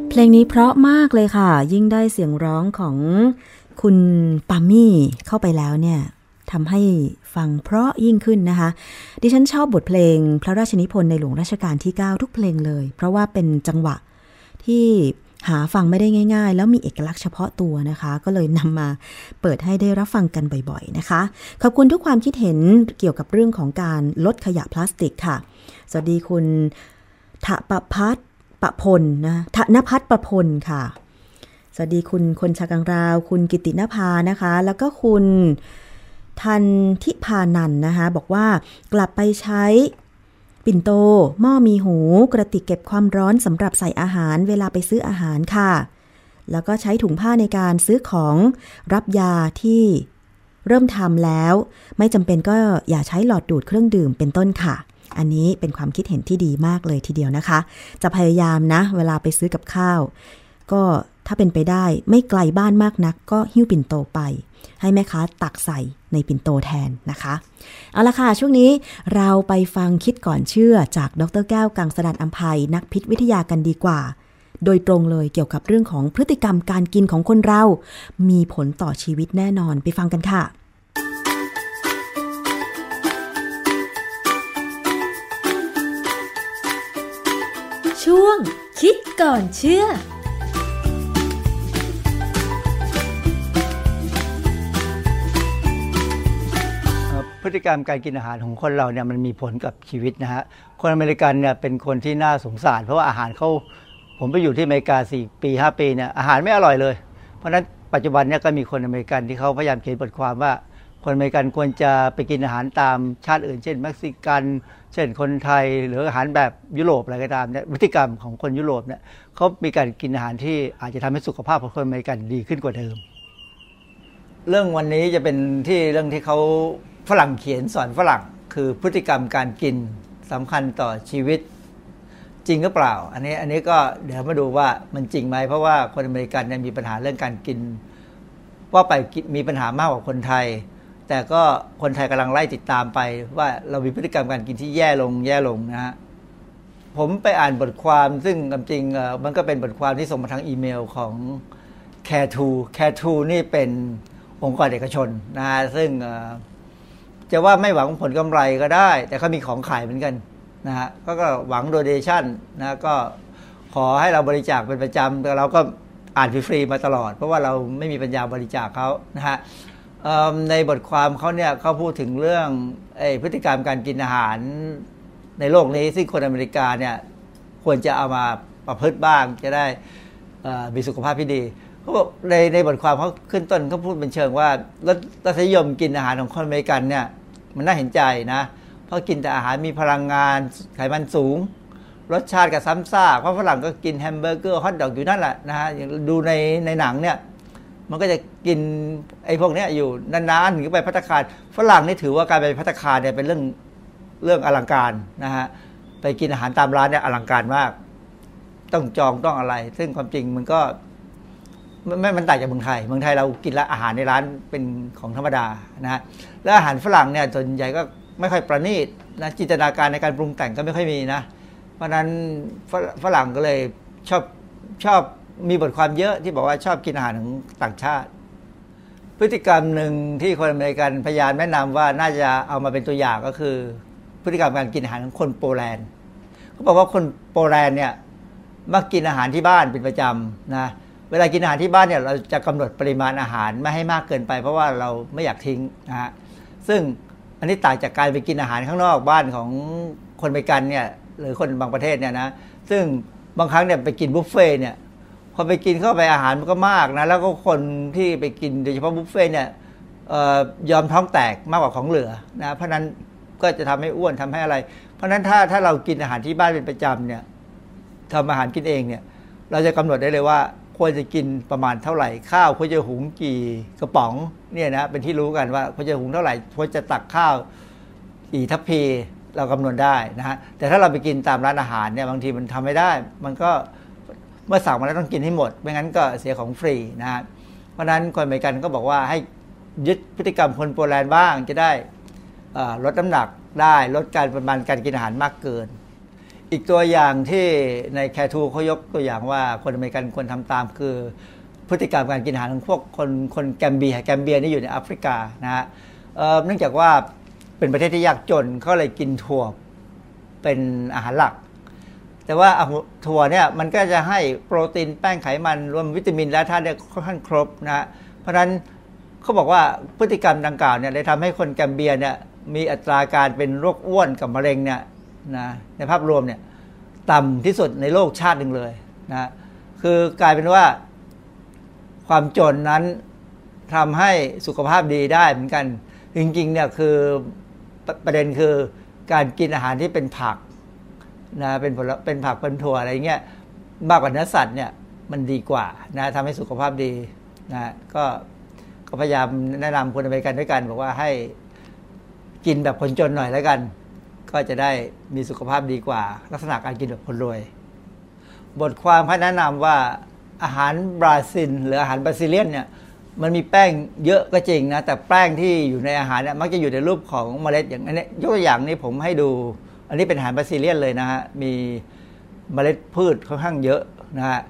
เพลงนี้เพราะมากเลยค่ะ ยิ่งได้เสียงร้องของคุณปามี่เข้าไปแล้วเนี่ย ทำให้ฟังเพราะยิ่งขึ้นนะคะ ดิฉันชอบบทเพลง พระราชนิพนธ์ในหลวงราชการที่ 9 ทุกเพลงเลย เพราะว่าเป็นจังหวะที่หาฟังไม่ได้ง่าย ๆ แล้วมีเอกลักษณ์เฉพาะตัวนะคะ ก็เลยนำมาเปิดให้ได้รับฟังกันบ่อยๆนะคะ ขอบคุณทุกความคิดเห็นเกี่ยวกับเรื่องของการลดขยะพลาสติกค่ะ สวัสดีคุณทะปะพัฒประพลนะธนพัฒประพลค่ะ สวัสดีคุณคนชากังราว คุณกิตินภานะคะ แล้วก็คุณ ทันทิพานันนะคะบอกว่ากลับไปใช้ปิ่นโต หม้อมีหูกระติกเก็บความร้อนสำหรับใส่อาหารเวลาไปซื้ออาหารค่ะ แล้วก็ใช้ถุงผ้าในการซื้อของรับยาที่เริ่มทำแล้ว ไม่จำเป็นก็อย่าใช้หลอดดูดเครื่องดื่มเป็นต้นค่ะ อันนี้เป็นความคิดเห็นที่ดีมากเลยทีเดียวนะคะ จะพยายามนะ เวลาไปซื้อกับข้าว ก็ถ้าเป็นไปได้ไม่ไกลบ้านมากนัก ก็หิ้วปิ่นโตไป ให้แม่ค้าตักใส่ในปิ่นโตแทนนะคะ เอาละค่ะ ช่วงนี้เราไปฟังคิดก่อนเชื่อจากดรแก้วกังสดานอัมภัยนักพิษวิทยากันดีกว่า โดยตรงเลยเกี่ยวกับเรื่องของพฤติกรรมการกินของคนเรา มีผลต่อชีวิตแน่นอนไปฟังกันค่ะช่วงคิดก่อนเชื่อ พฤติกรรมการกินอาหารของคนเราเนี่ยมันมีผลกับชีวิตนะฮะ คนอเมริกันเนี่ยเป็นคนที่น่าสงสาร เพราะว่าอาหารเขาผมไปอยู่ที่อเมริกา 4 ปี 5 ปีเนี่ยอาหารไม่อร่อยเลย เพราะฉะนั้นปัจจุบันเนี่ยก็มีคนอเมริกันที่เขาพยายามเขียนบทความว่า คนอเมริกันควรจะไปกินอาหารตามชาติอื่น เช่นเม็กซิกัน เช่นคนไทยหรืออาหารแบบยุโรปอะไรก็ตามเนี่ยพฤติกรรมของคนยุโรปเนี่ยเขามีการกินอาหารที่อาจจะทำให้สุขภาพของคนอเมริกันดีขึ้นกว่าเดิม เรื่องวันนี้จะเป็นที่เรื่องที่เขา ฝรั่งเขียนสอนฝรั่งคือพฤติกรรมการกินสำคัญต่อชีวิตจริงหรือเปล่า อันนี้อันนี้ก็เดี๋ยวมาดูว่ามันจริงไหมเพราะว่าคนอเมริกันเนี่ยมีปัญหาเรื่องการกิน ว่าไปมีปัญหามากกว่าคนไทย แต่ก็คนไทยกำลังไล่ติดตามไป ว่าเรามีพฤติกรรมการกินที่แย่ลงแย่ลงนะฮะผมไปอ่านบทความซึ่งจริงมันก็เป็นบทความที่ส่งมาทางอีเมลของ Care to Care to นี่เป็นองค์กรเอกชนนะฮะซึ่ง จะว่าไม่หวังผลกำไรก็ได้ แต่เขามีของขายเหมือนกันนะฮะก็ก็หวังโดเดชั่นนะก็ขอให้เราบริจาคเป็นประจำแต่เราก็อ่านฟรีๆมาตลอด เพราะว่าเราไม่มีปัญญาบริจาคเขานะฮะในบทความเขาเนี่ยเขาพูดถึงเรื่องอพฤติกรรมการกินอาหารในโลกนี้ซึ่งคนอเมริกาเนี่ยควรจะเอามาประพฤติบ้างจะได้มีสุขภาพที่ดี เขาบอกในในบทความเขาขึ้นต้นเขาพูดเป็นเชิงว่ารสนิยมกินอาหารของคนอเมริกันเนี่ย มันน่าเห็นใจนะ เพราะกินแต่อาหารมีพลังงานไขมันสูง รสชาติกับซ้ำซากเพราะฝรั่งก็กินแฮมเบอร์เกอร์ฮอทดอกอยู่นั่นแหละนะฮะดูในในหนังเนี่ย มันก็จะกินไอ้พวกนี้อยู่นานๆถึงไปภัตตาคารฝรั่งนี่ถือว่าการไปภัตตาคารเนี่ยเป็นเรื่องเรื่องอลังการนะฮะไปกินอาหารตามร้านเนี่ยอลังการมาก ต้องจองต้องอะไร ซึ่งความจริงมันก็ ไม่มันต่างจากเมืองไทย เมืองไทยเรากินละอาหารในร้านเป็นของธรรมดานะฮะแล้วอาหารฝรั่งเนี่ยส่วนใหญ่ก็ไม่ค่อยประณีตนะจินตนาการในการปรุงแต่งก็ไม่ค่อยมีนะ เพราะนั้นฝรั่งก็เลยชอบชอบมีบทความเยอะที่บอกว่าชอบกินอาหารของต่างชาติ พฤติกรรมหนึ่งที่คนอเมริกันพยานแนะนำว่าน่าจะเอามาเป็นตัวอย่างก็คือ พฤติกรรมการกินอาหารของคนโปแลนด์เขาบอกว่าคนโปแลนด์เนี่ยมักกินอาหารที่บ้านเป็นประจำนะ เวลากินอาหารที่บ้านเนี่ยเราจะกำหนดปริมาณอาหารไม่ให้มากเกินไป เพราะว่าเราไม่อยากทิ้งนะฮะซึ่งอันนี้ต่างจากการไปกินอาหารข้างนอกบ้านของคนไปกันเนี่ยหรือคนบางประเทศเนี่ยนะซึ่งบางครั้งเนี่ยไปกินบุฟเฟ่เนี่ยพอไปกินเข้าไปอาหารมันก็มากนะแล้วก็คนที่ไปกินโดยเฉพาะบุฟเฟ่เนี่ยยอมท้องแตกมากกว่าของเหลือนะเพราะนั้นก็จะทำให้อ้วนทำให้อะไร เพราะนั้นถ้าถ้าเรากินอาหารที่บ้านเป็นประจำเนี่ยทำอาหารกินเองเนี่ยเราจะกำหนดได้เลยว่า ควรจะกินประมาณเท่าไหร่ ข้าวควรจะหุงกี่กระป๋องเนี่ยนะเป็นที่รู้กันว่าควรจะหุงเท่าไหร่ควรจะตักข้าวกี่ทัพพีเรากำหนดได้นะฮะแต่ถ้าเราไปกินตามร้านอาหารเนี่ยบางทีมันทำไม่ได้ มันก็เมื่อสั่งมาแล้วต้องกินให้หมด ไม่งั้นก็เสียของฟรีนะฮะเพราะนั้นคนอเมริกันก็บอกว่าให้ยึดพฤติกรรมคนโปแลนด์บ้างจะได้ลดน้ำหนักได้ลดการปริมาณการกินอาหารมากเกิน อีกตัวอย่างที่ในแคทูเขายกตัวอย่างว่าคนอเมริกันควรทำตามคือ พฤติกรรมการกินอาหารของพวกคนคนแกมเบียแกมเบียนี่อยู่ในแอฟริกานะฮะเนื่องจากว่าเป็นประเทศที่ยากจนเขาเลยกินถั่วเป็นอาหารหลัก แต่ว่าถั่วเนี่ยมันก็จะให้โปรตีนแป้งไขมันรวมวิตามินและธาตุเนี่ยค่อนข้างครบนะฮะเพราะฉะนั้นเขาบอกว่าพฤติกรรมดังกล่าวเนี่ยเลยทำให้คนแกมเบียเนี่ยมีอัตราการเป็นโรคอ้วนกับมะเร็งเนี่ย นะในภาพรวมเนี่ยต่ำที่สุดในโลกชาติหนึ่งเลยนะคือกลายเป็นว่าความจนนั้นทำให้สุขภาพดีได้เหมือนกัน จริงๆเนี่ยคือประเด็นคือการกินอาหารที่เป็นผักนะเป็นผลเป็นผักเป็นถั่วอะไรเงี้ยมากกว่าเนื้อสัตว์เนี่ยมันดีกว่านะทำให้สุขภาพดีนะก็ก็พยายามแนะนำคนอเมริกันด้วยกัน บอกว่าให้กินแบบคนจนหน่อยแล้วกัน ก็จะได้มีสุขภาพดีกว่า ลักษณะการกินแบบคนรวย บทความเขาแนะนำว่าอาหารบราซิลหรืออาหารบราซิเลียนเนี่ยมันมีแป้งเยอะก็จริงนะ แต่แป้งที่อยู่ในอาหารเนี่ยมักจะอยู่ในรูปของเมล็ดอย่างนี้ยกตัวอย่างนี้ผมให้ดู อันนี้เป็นอาหารบราซิเลียนเลยนะฮะมีเมล็ดพืชค่อนข้างเยอะนะฮะ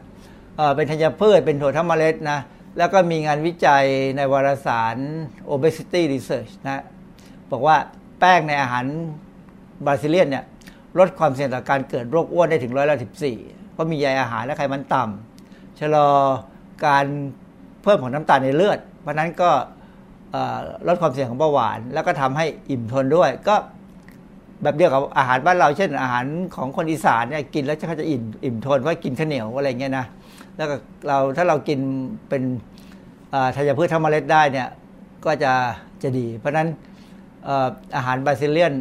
เป็นธัญพืชเป็นถั่วทั้งเมล็ดนะแล้วก็มีงานวิจัยในวารสาร obesity research นะบอกว่าแป้งในอาหาร บราซิเลียนเนี่ยลดความเสี่ยงต่อการเกิดโรคอ้วนได้ถึงร้อยละสิบสี่เพราะมีใยอาหารและไขมันต่ำชะลอการเพิ่มของน้ำตาลในเลือด เพราะนั้นก็ลดความเสี่ยงของเบาหวาน แล้วก็ทำให้อิ่มทนด้วย ก็แบบเดียวกับอาหารบ้านเราเช่น อาหารของคนอีสานเนี่ยกินแล้วเขาจะอิ่มอิ่มทนเพราะกินข้าวเหนียวอะไรเงี้ยนะแล้วก็เราถ้าเรากินเป็นธัญพืชทั้งเมล็ดได้เนี่ยก็จะจะดี เพราะฉะนั้นอาหารบราซิเลียน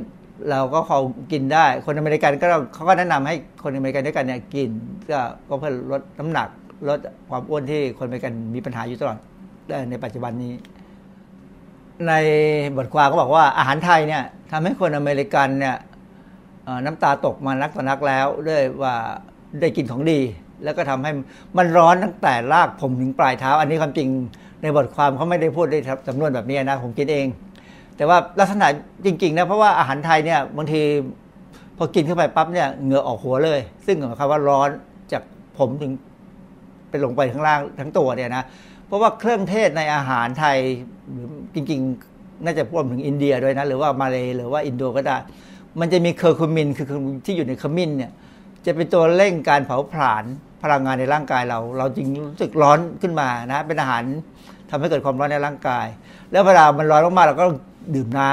เราก็เขากินได้ คนอเมริกันก็เขาก็แนะนำให้คนอเมริกันด้วยกันเนี่ยกินก็ก็เพื่อลดน้ำหนักลดความอ้วนที่คนอเมริกันมีปัญหาอยู่ตลอดในปัจจุบันนี้ ในบทความก็บอกว่าอาหารไทยเนี่ยทำให้คนอเมริกันเนี่ยน้ำตาตกมานักต่อนักแล้วด้วยว่าได้กินของดี แล้วก็ทำให้มันร้อนตั้งแต่รากผมถึงปลายเท้า อันนี้ความจริงในบทความเขาไม่ได้พูดใช้สำนวนแบบนี้นะผมกินเอง แต่ว่าลักษณะจริงๆนะเพราะว่าอาหารไทยเนี่ยบางทีพอกินเข้าไปปั๊บเนี่ยเหงื่อออกหัวเลย ซึ่งหมายความว่าร้อนจากผมถึงไปลงไปข้างล่างทั้งตัวเนี่ยนะเพราะว่าเครื่องเทศในอาหารไทยจริงๆ น่าจะพ่วมถึงอินเดียด้วยนะหรือว่ามาเลยหรือว่าอินโดก็ได้ มันจะมีเคอร์คูมินคือที่อยู่ในขมิ้นเนี่ยจะเป็นตัวเร่งการเผาผลาญพลังงานในร่างกายเรา เราจึงรู้สึกร้อนขึ้นมานะเป็นอาหารทำให้เกิดความร้อนในร่างกาย แล้วเวลามันร้อนมากๆเราก็ ดื่มน้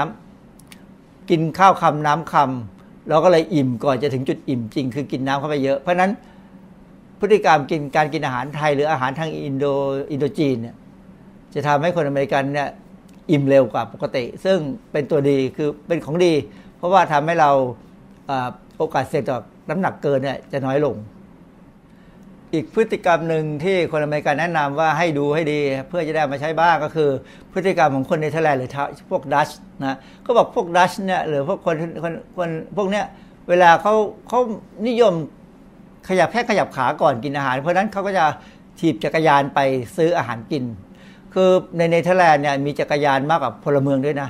ำกินข้าวคำน้ำคำเราก็เลยอิ่มก่อนจะถึงจุดอิ่มจริง คือกินน้ำเข้าไปเยอะ เพราะนั้นพฤติกรรมกินการกินอาหารไทย หรืออาหารทางอินโดอินโดจีนเนี่ยจะทำให้คนอเมริกันเนี่ยอิ่มเร็วกว่าปกติ ซึ่งเป็นตัวดีคือเป็นของดี เพราะว่าทำให้เราโอกาสเสี่ยงต่อน้ำหนักเกินเนี่ยจะน้อยลง อีกพฤติกรรมหนึ่งที่คนอเมริกันแนะนำว่าให้ดูให้ดี เพื่อจะได้มาใช้บ้างก็คือ พฤติกรรมของคนเนเธอร์แลนด์หรือพวกดัตช์นะก็บอกพวกดัตช์เนี่ยหรือพวกคนคนคนพวกเนี้ยเวลาเขาเขานิยมขยับแค่ขยับขาก่อนกินอาหาร เพราะนั้นเขาก็จะถีบจักรยานไปซื้ออาหารกิน คือในเนเธอร์แลนด์เนี่ยมีจักรยานมากกว่าพลเมืองด้วยนะ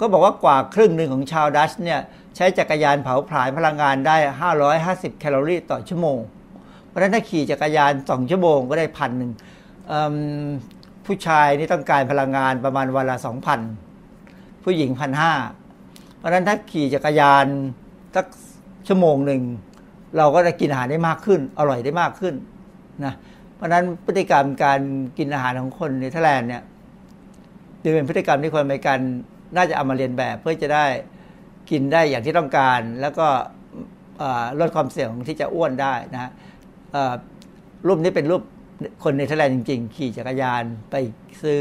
ก็บอกว่ากว่าครึ่งหนึ่งของชาวดัตช์เนี่ยใช้จักรยานเผาผลาญพลังงานได้ 550 แคลอรี่ต่อชั่วโมง เพราะฉะนั้นถ้าขี่จักรยาน2ชั่วโมงก็ได้พันหนึ่งผู้ชายนี่ต้องการพลังงานประมาณวันละ2,000ผู้หญิงพันห้าเพราะฉะนั้นถ้าขี่จักรยานสักชั่วโมงหนึ่งเราก็จะกินอาหารได้มากขึ้น อร่อยได้มากขึ้นนะเพราะนั้นพฤติกรรมการกินอาหารของคนในทแลนด์เนี่ยจะเป็นพฤติกรรมที่คนอเมริกันน่าจะเอามาเลียนแบบเพื่อจะได้กินได้อย่างที่ต้องการ แล้วก็ลดความเสี่ยงที่จะอ้วนได้นะ รูปนี้เป็นรูปคนในเนเธอร์แลนด์จริง ๆ ขี่จักรยานไปซื้อ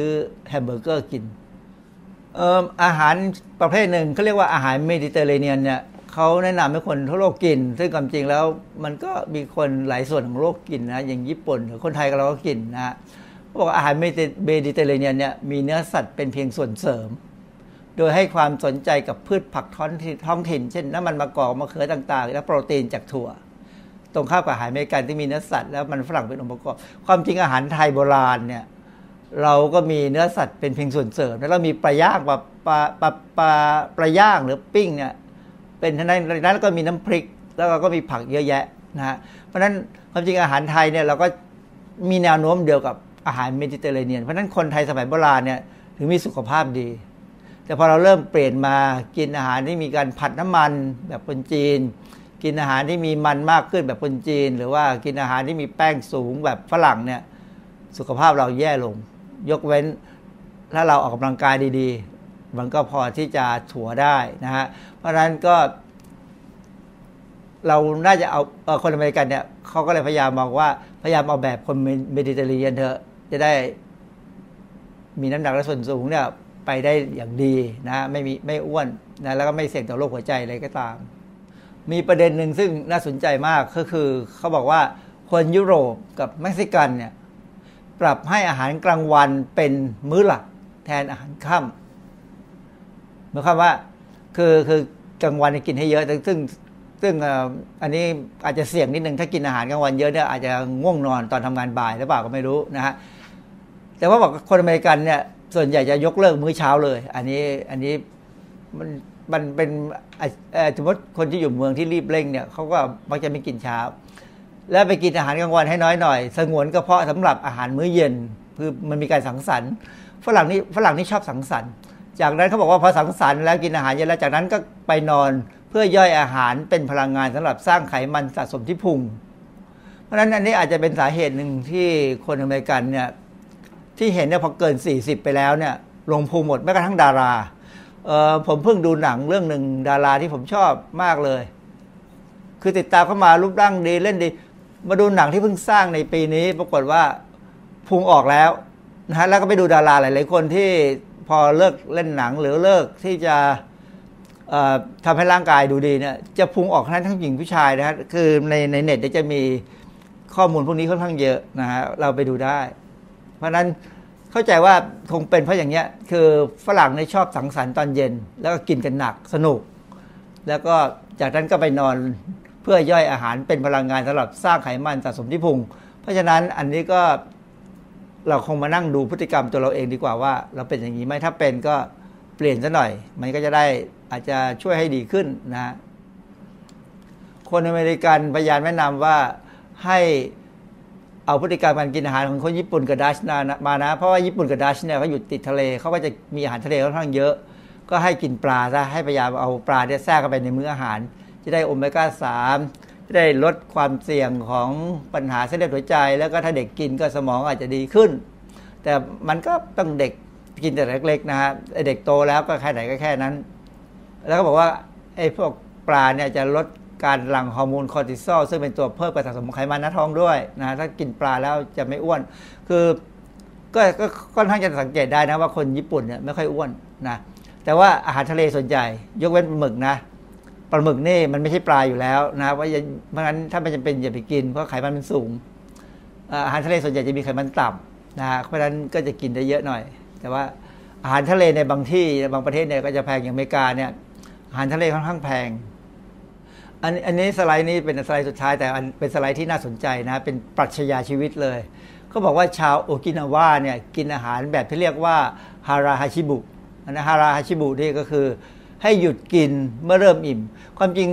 แฮมเบอร์เกอร์กินอาหารประเภทหนึ่งเขาเรียกว่าอาหารเมดิเตอร์เรเนียนเนี่ยเขาแนะนำให้คนทั่วโลกกิน ซึ่งความจริงแล้วมันก็มีคนหลายส่วนของโลกกินนะ อย่างญี่ปุ่นหรือคนไทยก็เราก็กินนะฮะเขาบอกอาหารเมดิเตอร์เรเนียนเนี่ยมีเนื้อสัตว์เป็นเพียงส่วนเสริม โดยให้ความสนใจกับพืชผักท้องถิ่นเช่นน้ำมันมะกอกมะเขือต่างๆ และโปรตีนจากถั่ว ตรงข้ามกับอาหารอเมริกันที่มีเนื้อสัตว์แล้วมันฝรั่งเป็นองค์ประกอบ ความจริงอาหารไทยโบราณเนี่ยเราก็มีเนื้อสัตว์เป็นเพียงส่วนเสริมแล้วเรามีปลาย่างปลาปลาปลาปลาปลาย่างหรือปิ้งเนี่ยเป็นทั้งนั้นแล้วก็มีน้ำพริก แล้วก็มีผักเยอะแยะนะฮะเพราะฉะนั้นความจริงอาหารไทยเนี่ยเราก็มีแนวโน้มเดียวกับอาหารเมดิเตอร์เรเนียน เพราะฉะนั้นคนไทยสมัยโบราณเนี่ยถึงมีสุขภาพดี แต่พอเราเริ่มเปลี่ยนมากินอาหารที่มีการผัดน้ำมันแบบคนจีน กินอาหารที่มีมันมากขึ้นแบบคนจีน หรือว่ากินอาหารที่มีแป้งสูงแบบฝรั่งเนี่ย สุขภาพเราแย่ลง ยกเว้นถ้าเราออกกำลังกายดีๆ มันก็พอที่จะถัวได้นะฮะเพราะฉะนั้นก็ เราน่าจะเอาคนอเมริกันเนี่ยเขาก็เลยพยายามมองว่าพยายามเอาแบบคนเมดิเตอร์เรเนียนเถอะจะได้มีน้ำหนักและส่วนสูงเนี่ยไปได้อย่างดีนะไม่มีไม่อ้วนนะแล้วก็ไม่เสี่ยงต่อโรคหัวใจอะไรก็ตาม มีประเด็นหนึ่งซึ่งน่าสนใจมากก็คือเขาบอกว่าคนยุโรปกับเม็กซิกันเนี่ยปรับให้อาหารกลางวันเป็นมื้อหลักแทนอาหารค่ำหมายความว่าคือคือกลางวันกินให้เยอะซึ่งซึ่งอันนี้อาจจะเสี่ยงนิดนึงถ้ากินอาหารกลางวันเยอะเนี่ยอาจจะง่วงนอนตอนทำงานบ่ายหรือเปล่าก็ไม่รู้นะฮะแต่ว่าบอกคนอเมริกันเนี่ยส่วนใหญ่จะยกเลิกมื้อเช้าเลย อันนี้อันนี้มัน มันเป็นสมมติคนที่อยู่เมืองที่รีบเร่งเนี่ยเขาก็มักจะไม่กินเช้า แล้วไปกินอาหารกลางวันให้น้อยหน่อย สงวนกระเพาะสำหรับอาหารมื้อเย็นคือมันมีการสังสรรค์ฝรั่งนี่ฝรั่งนี่ชอบสังสรรค์ จากนั้นเขาบอกว่าพอสังสรรค์แล้วกินอาหารเย็นแล้วจากนั้นก็ไปนอนเพื่อย่อยอาหารเป็นพลังงานสำหรับสร้างไขมันสะสมที่พุง เพราะฉะนั้นอันนี้อาจจะเป็นสาเหตุหนึ่งที่คนอเมริกันเนี่ยที่เห็นเนี่ยพอเกิน 40 ไปแล้วเนี่ยลงพุงหมดแม้กระทั่งดารา ผมเพิ่งดูหนังเรื่องหนึ่งดาราที่ผมชอบมากเลย คือติดตามเข้ามารูปร่างดีเล่นดี มาดูหนังที่เพิ่งสร้างในปีนี้ ปรากฏว่าพุงออกแล้วนะฮะแล้วก็ไปดูดาราหลาย ๆ คนที่พอเลิกเล่นหนังหรือเลิกที่จะทำให้ร่างกายดูดีเนี่ยจะพุงออกทั้งทั้งหญิงผู้ชายนะฮะคือในในเน็ตจะมีข้อมูลพวกนี้ค่อนข้างเยอะนะฮะเราไปดูได้ เพราะนั้น เข้าใจว่าคงเป็นเพราะอย่างเงี้ยคือฝรั่งในชอบสังสรรค์ตอนเย็น แล้วก็กินกันหนักสนุก แล้วก็จากนั้นก็ไปนอนเพื่อย่อยอาหารเป็นพลังงานสำหรับสร้างไขมันสะสมที่พุง เพราะฉะนั้นอันนี้ก็เราคงมานั่งดูพฤติกรรมตัวเราเองดีกว่าว่า เราเป็นอย่างนี้ไหมถ้าเป็นก็เปลี่ยนซะหน่อย มันก็จะได้อาจจะช่วยให้ดีขึ้นนะคนอเมริกันพยานแนะนำว่าให้ เอาพฤติกรรมการกินอาหารของคนญี่ปุ่นกับดัชนามานะ เพราะว่าญี่ปุ่นกับดัชเนี่ยเขาอยู่ติดทะเลเขาก็จะมีอาหารทะเลค่อนข้างเยอะ ก็ให้กินปลาซะให้พยายามเอาปลาเนี่ยแทรกเข้าไปในมื้ออาหาร จะได้โอเมก้าสามจะได้ลดความเสี่ยงของปัญหาเส้นเลือดหัวใจ แล้วก็ถ้าเด็กกินก็สมองอาจจะดีขึ้น แต่มันก็ต้องเด็กกินแต่เล็กๆนะฮะเด็กโตแล้วก็แค่ไหนก็แค่นั้น แล้วก็บอกว่าไอ้พวกปลาเนี่ยจะลด การหลั่งฮอร์โมนคอร์ติซอลซึ่งเป็นตัวเพิ่มการสะสมไขมันในท้องด้วยนะถ้ากินปลาแล้วจะไม่อ้วน คือก็ก็ค่อนข้างจะสังเกตได้นะว่าคนญี่ปุ่นเนี่ยไม่ค่อยอ้วนนะแต่ว่าอาหารทะเลส่วนใหญ่ยกเว้นปลาหมึกนะปลาหมึกนี่มันไม่ใช่ปลาอยู่แล้วนะว่าเพราะงั้นถ้าไมันจะเป็นอย่าไปกินเพราะไขมันมันสูงอาหารทะเลส่วนใหญ่จะมีไขมันต่ำนะเพราะฉะนั้นก็จะกินได้เยอะหน่อย แต่ว่าอาหารทะเลในบางที่บางประเทศเนี่ยก็จะแพงอย่างอเมริกาเนี่ยอาหารทะเลค่อนข้างแพง อันอันนี้สไลด์นี้เป็นสไลด์สุดท้ายแต่เป็นสไลด์ที่น่าสนใจนะเป็นปรัชญาชีวิตเลยเขาบอกว่าชาวโอกินาวาเนี่ยกินอาหารแบบที่เรียกว่าฮาราฮาชิบุนะฮาราฮาชิบุนี่ก็คือ ให้หยุดกินเมื่อเริ่มอิ่ม ความจริง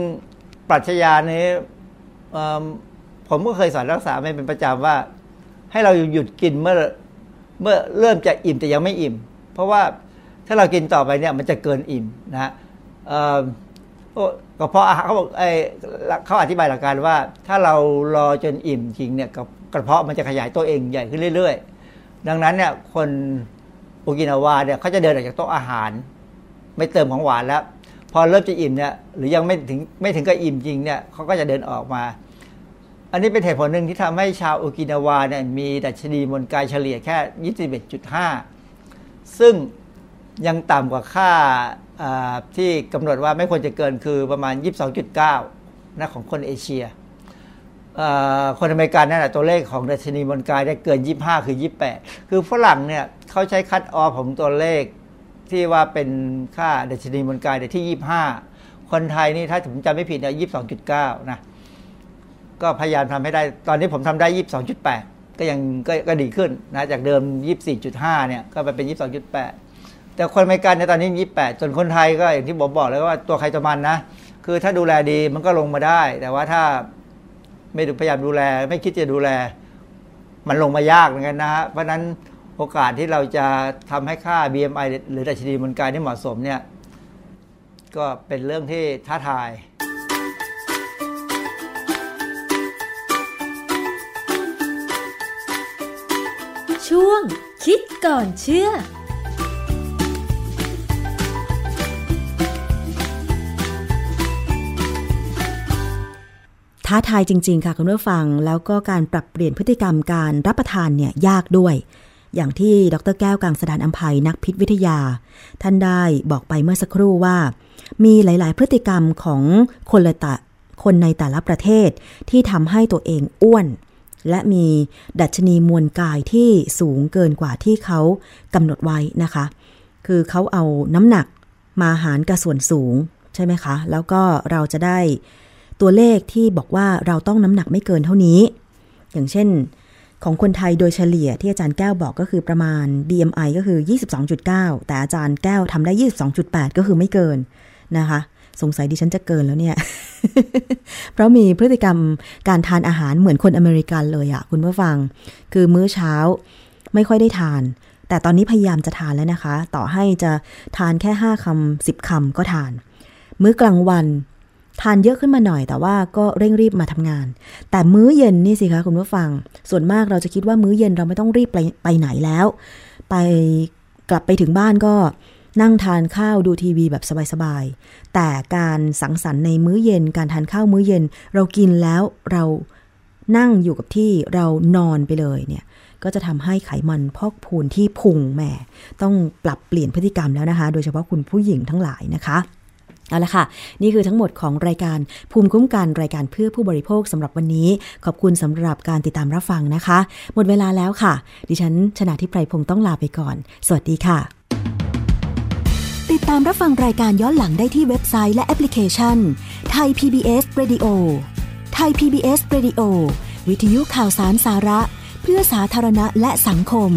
ปรัชญานี้ผมก็เคยสอนรักษาไม่เป็นประจำว่า ให้เราหยุดกินเมื่อเมื่อเริ่มจะอิ่มแต่ยังไม่อิ่ม เพราะว่าถ้าเรากินต่อไปเนี่ยมันจะเกินอิ่มนะ ก็เพราะเขาบอกไอ้เขาอธิบายหลักการว่า ถ้าเรารอจนอิ่มจริงเนี่ยกระเพาะมันจะขยายตัวเองใหญ่ขึ้นเรื่อย ๆ ดังนั้นเนี่ยคนโอกินาวาเนี่ยเขาจะเดินออกจากโต๊ะอาหาร ไม่เติมของหวานแล้ว พอเริ่มจะอิ่มเนี่ยหรือยังไม่ถึงไม่ถึงกับอิ่มจริงเนี่ยเขาก็จะเดินออกมา อันนี้เป็นเหตุผลหนึ่งที่ทำให้ชาวโอกินาวาเนี่ยมีดัชนีมวลกายเฉลี่ยแค่ 21.5 ซึ่งยังต่ำกว่าค่า ที่กำหนดว่าไม่ควรจะเกินคือประมาณ 22.9นะของคนเอเชีย คนอเมริกันนั่นแหละตัวเลขของดัชนีมวลกายได้เกิน 25 คือ 28 คือฝรั่งเนี่ยเขาใช้คัดออฟของตัวเลขที่ว่าเป็นค่าดัชนีมวลกายที่ 25 คนไทยนี่ถ้าผมจำไม่ผิดเนี่ย 22.9 นะ ก็พยายามทำให้ได้ ตอนนี้ผมทำได้ 22.8 ก็ยังกก็ดีขึ้นนะ จากเดิม 24.5 เนี่ย ก็ไปเป็น 22.8 แต่คนอเมริกันในตอนนี้ยี่แปดจนคนไทยก็อย่างที่ผมบอกแล้วว่าตัวใครตัวมันนะ คือถ้าดูแลดีมันก็ลงมาได้ แต่ว่าถ้าไม่พยายามดูแล ไม่คิดจะดูแล มันลงมายากเหมือนกันนะฮะเพราะนั้นโอกาสที่เราจะทำให้ค่า BMI หรือดัชนีมวลกายที่เหมาะสมเนี่ยก็เป็นเรื่องที่ท้าทาย ช่วงคิดก่อนเชื่อ ท้าทายจริง ๆ ค่ะคุณผู้ฟัง แล้วก็การปรับเปลี่ยนพฤติกรรมการรับประทานเนี่ยยากด้วย อย่างที่ดรแก้วกังสดานอัมภัยนักพิษวิทยา ท่านได้บอกไปเมื่อสักครู่ว่า มีหลาย ๆ พฤติกรรมของคนละตะคนในแต่ละประเทศที่ทำให้ตัวเองอ้วน และมีดัชนีมวลกายที่สูงเกินกว่าที่เขากำหนดไว้นะคะ คือเขาเอาน้ำหนักมาหารกับส่วนสูงใช่ไหมคะ แล้วก็เราจะได้ ตัวเลขที่บอกว่าเราต้องน้ำหนักไม่เกินเท่านี้ อย่างเช่นของคนไทยโดยเฉลี่ยที่อาจารย์แก้วบอกก็คือประมาณ BMI ก็คือ 22.9 แต่อาจารย์แก้วทำได้ 22.8 ก็คือไม่เกินนะคะ สงสัยดิฉันจะเกินแล้วเนี่ย เพราะมีพฤติกรรมการทานอาหารเหมือนคนอเมริกันเลยอะคุณผู้ฟัง คือมื้อเช้าไม่ค่อยได้ทาน แต่ตอนนี้พยายามจะทานแล้วนะคะ ต่อให้จะทานแค่ 5คำ10คำก็ทาน มื้อกลางวัน ทานเยอะขึ้นมาหน่อย แต่ว่าก็เร่งรีบมาทำงาน แต่มื้อเย็นนี่สิคะคุณผู้ฟัง ส่วนมากเราจะคิดว่ามื้อเย็นเราไม่ต้องรีบไปไปไหนแล้ว ไปกลับไปถึงบ้านก็นั่งทานข้าวดูทีวีแบบสบายๆ แต่การสังสรรค์ในมื้อเย็น การทานข้าวมื้อเย็น เรากินแล้วเรานั่งอยู่กับที่เรานอนไปเลยเนี่ย ก็จะทำให้ไขมันพอกพูนที่พุงแหม่ ต้องปรับเปลี่ยนพฤติกรรมแล้วนะคะ โดยเฉพาะคุณผู้หญิงทั้งหลายนะคะ เอาละค่ะ นี่คือทั้งหมดของรายการภูมิคุ้มกันรายการเพื่อผู้บริโภคสำหรับวันนี้ ขอบคุณสำหรับการติดตามรับฟังนะคะ หมดเวลาแล้วค่ะ ดิฉันชนะทิพไพรพงศ์ต้องลาไปก่อน สวัสดีค่ะ ติดตามรับฟังรายการย้อนหลังได้ที่เว็บไซต์และแอปพลิเคชันไทย PBS Radio ไทย PBS Radio วิทยุข่าวสารสาระ เพื่อสาธารณะและสังคม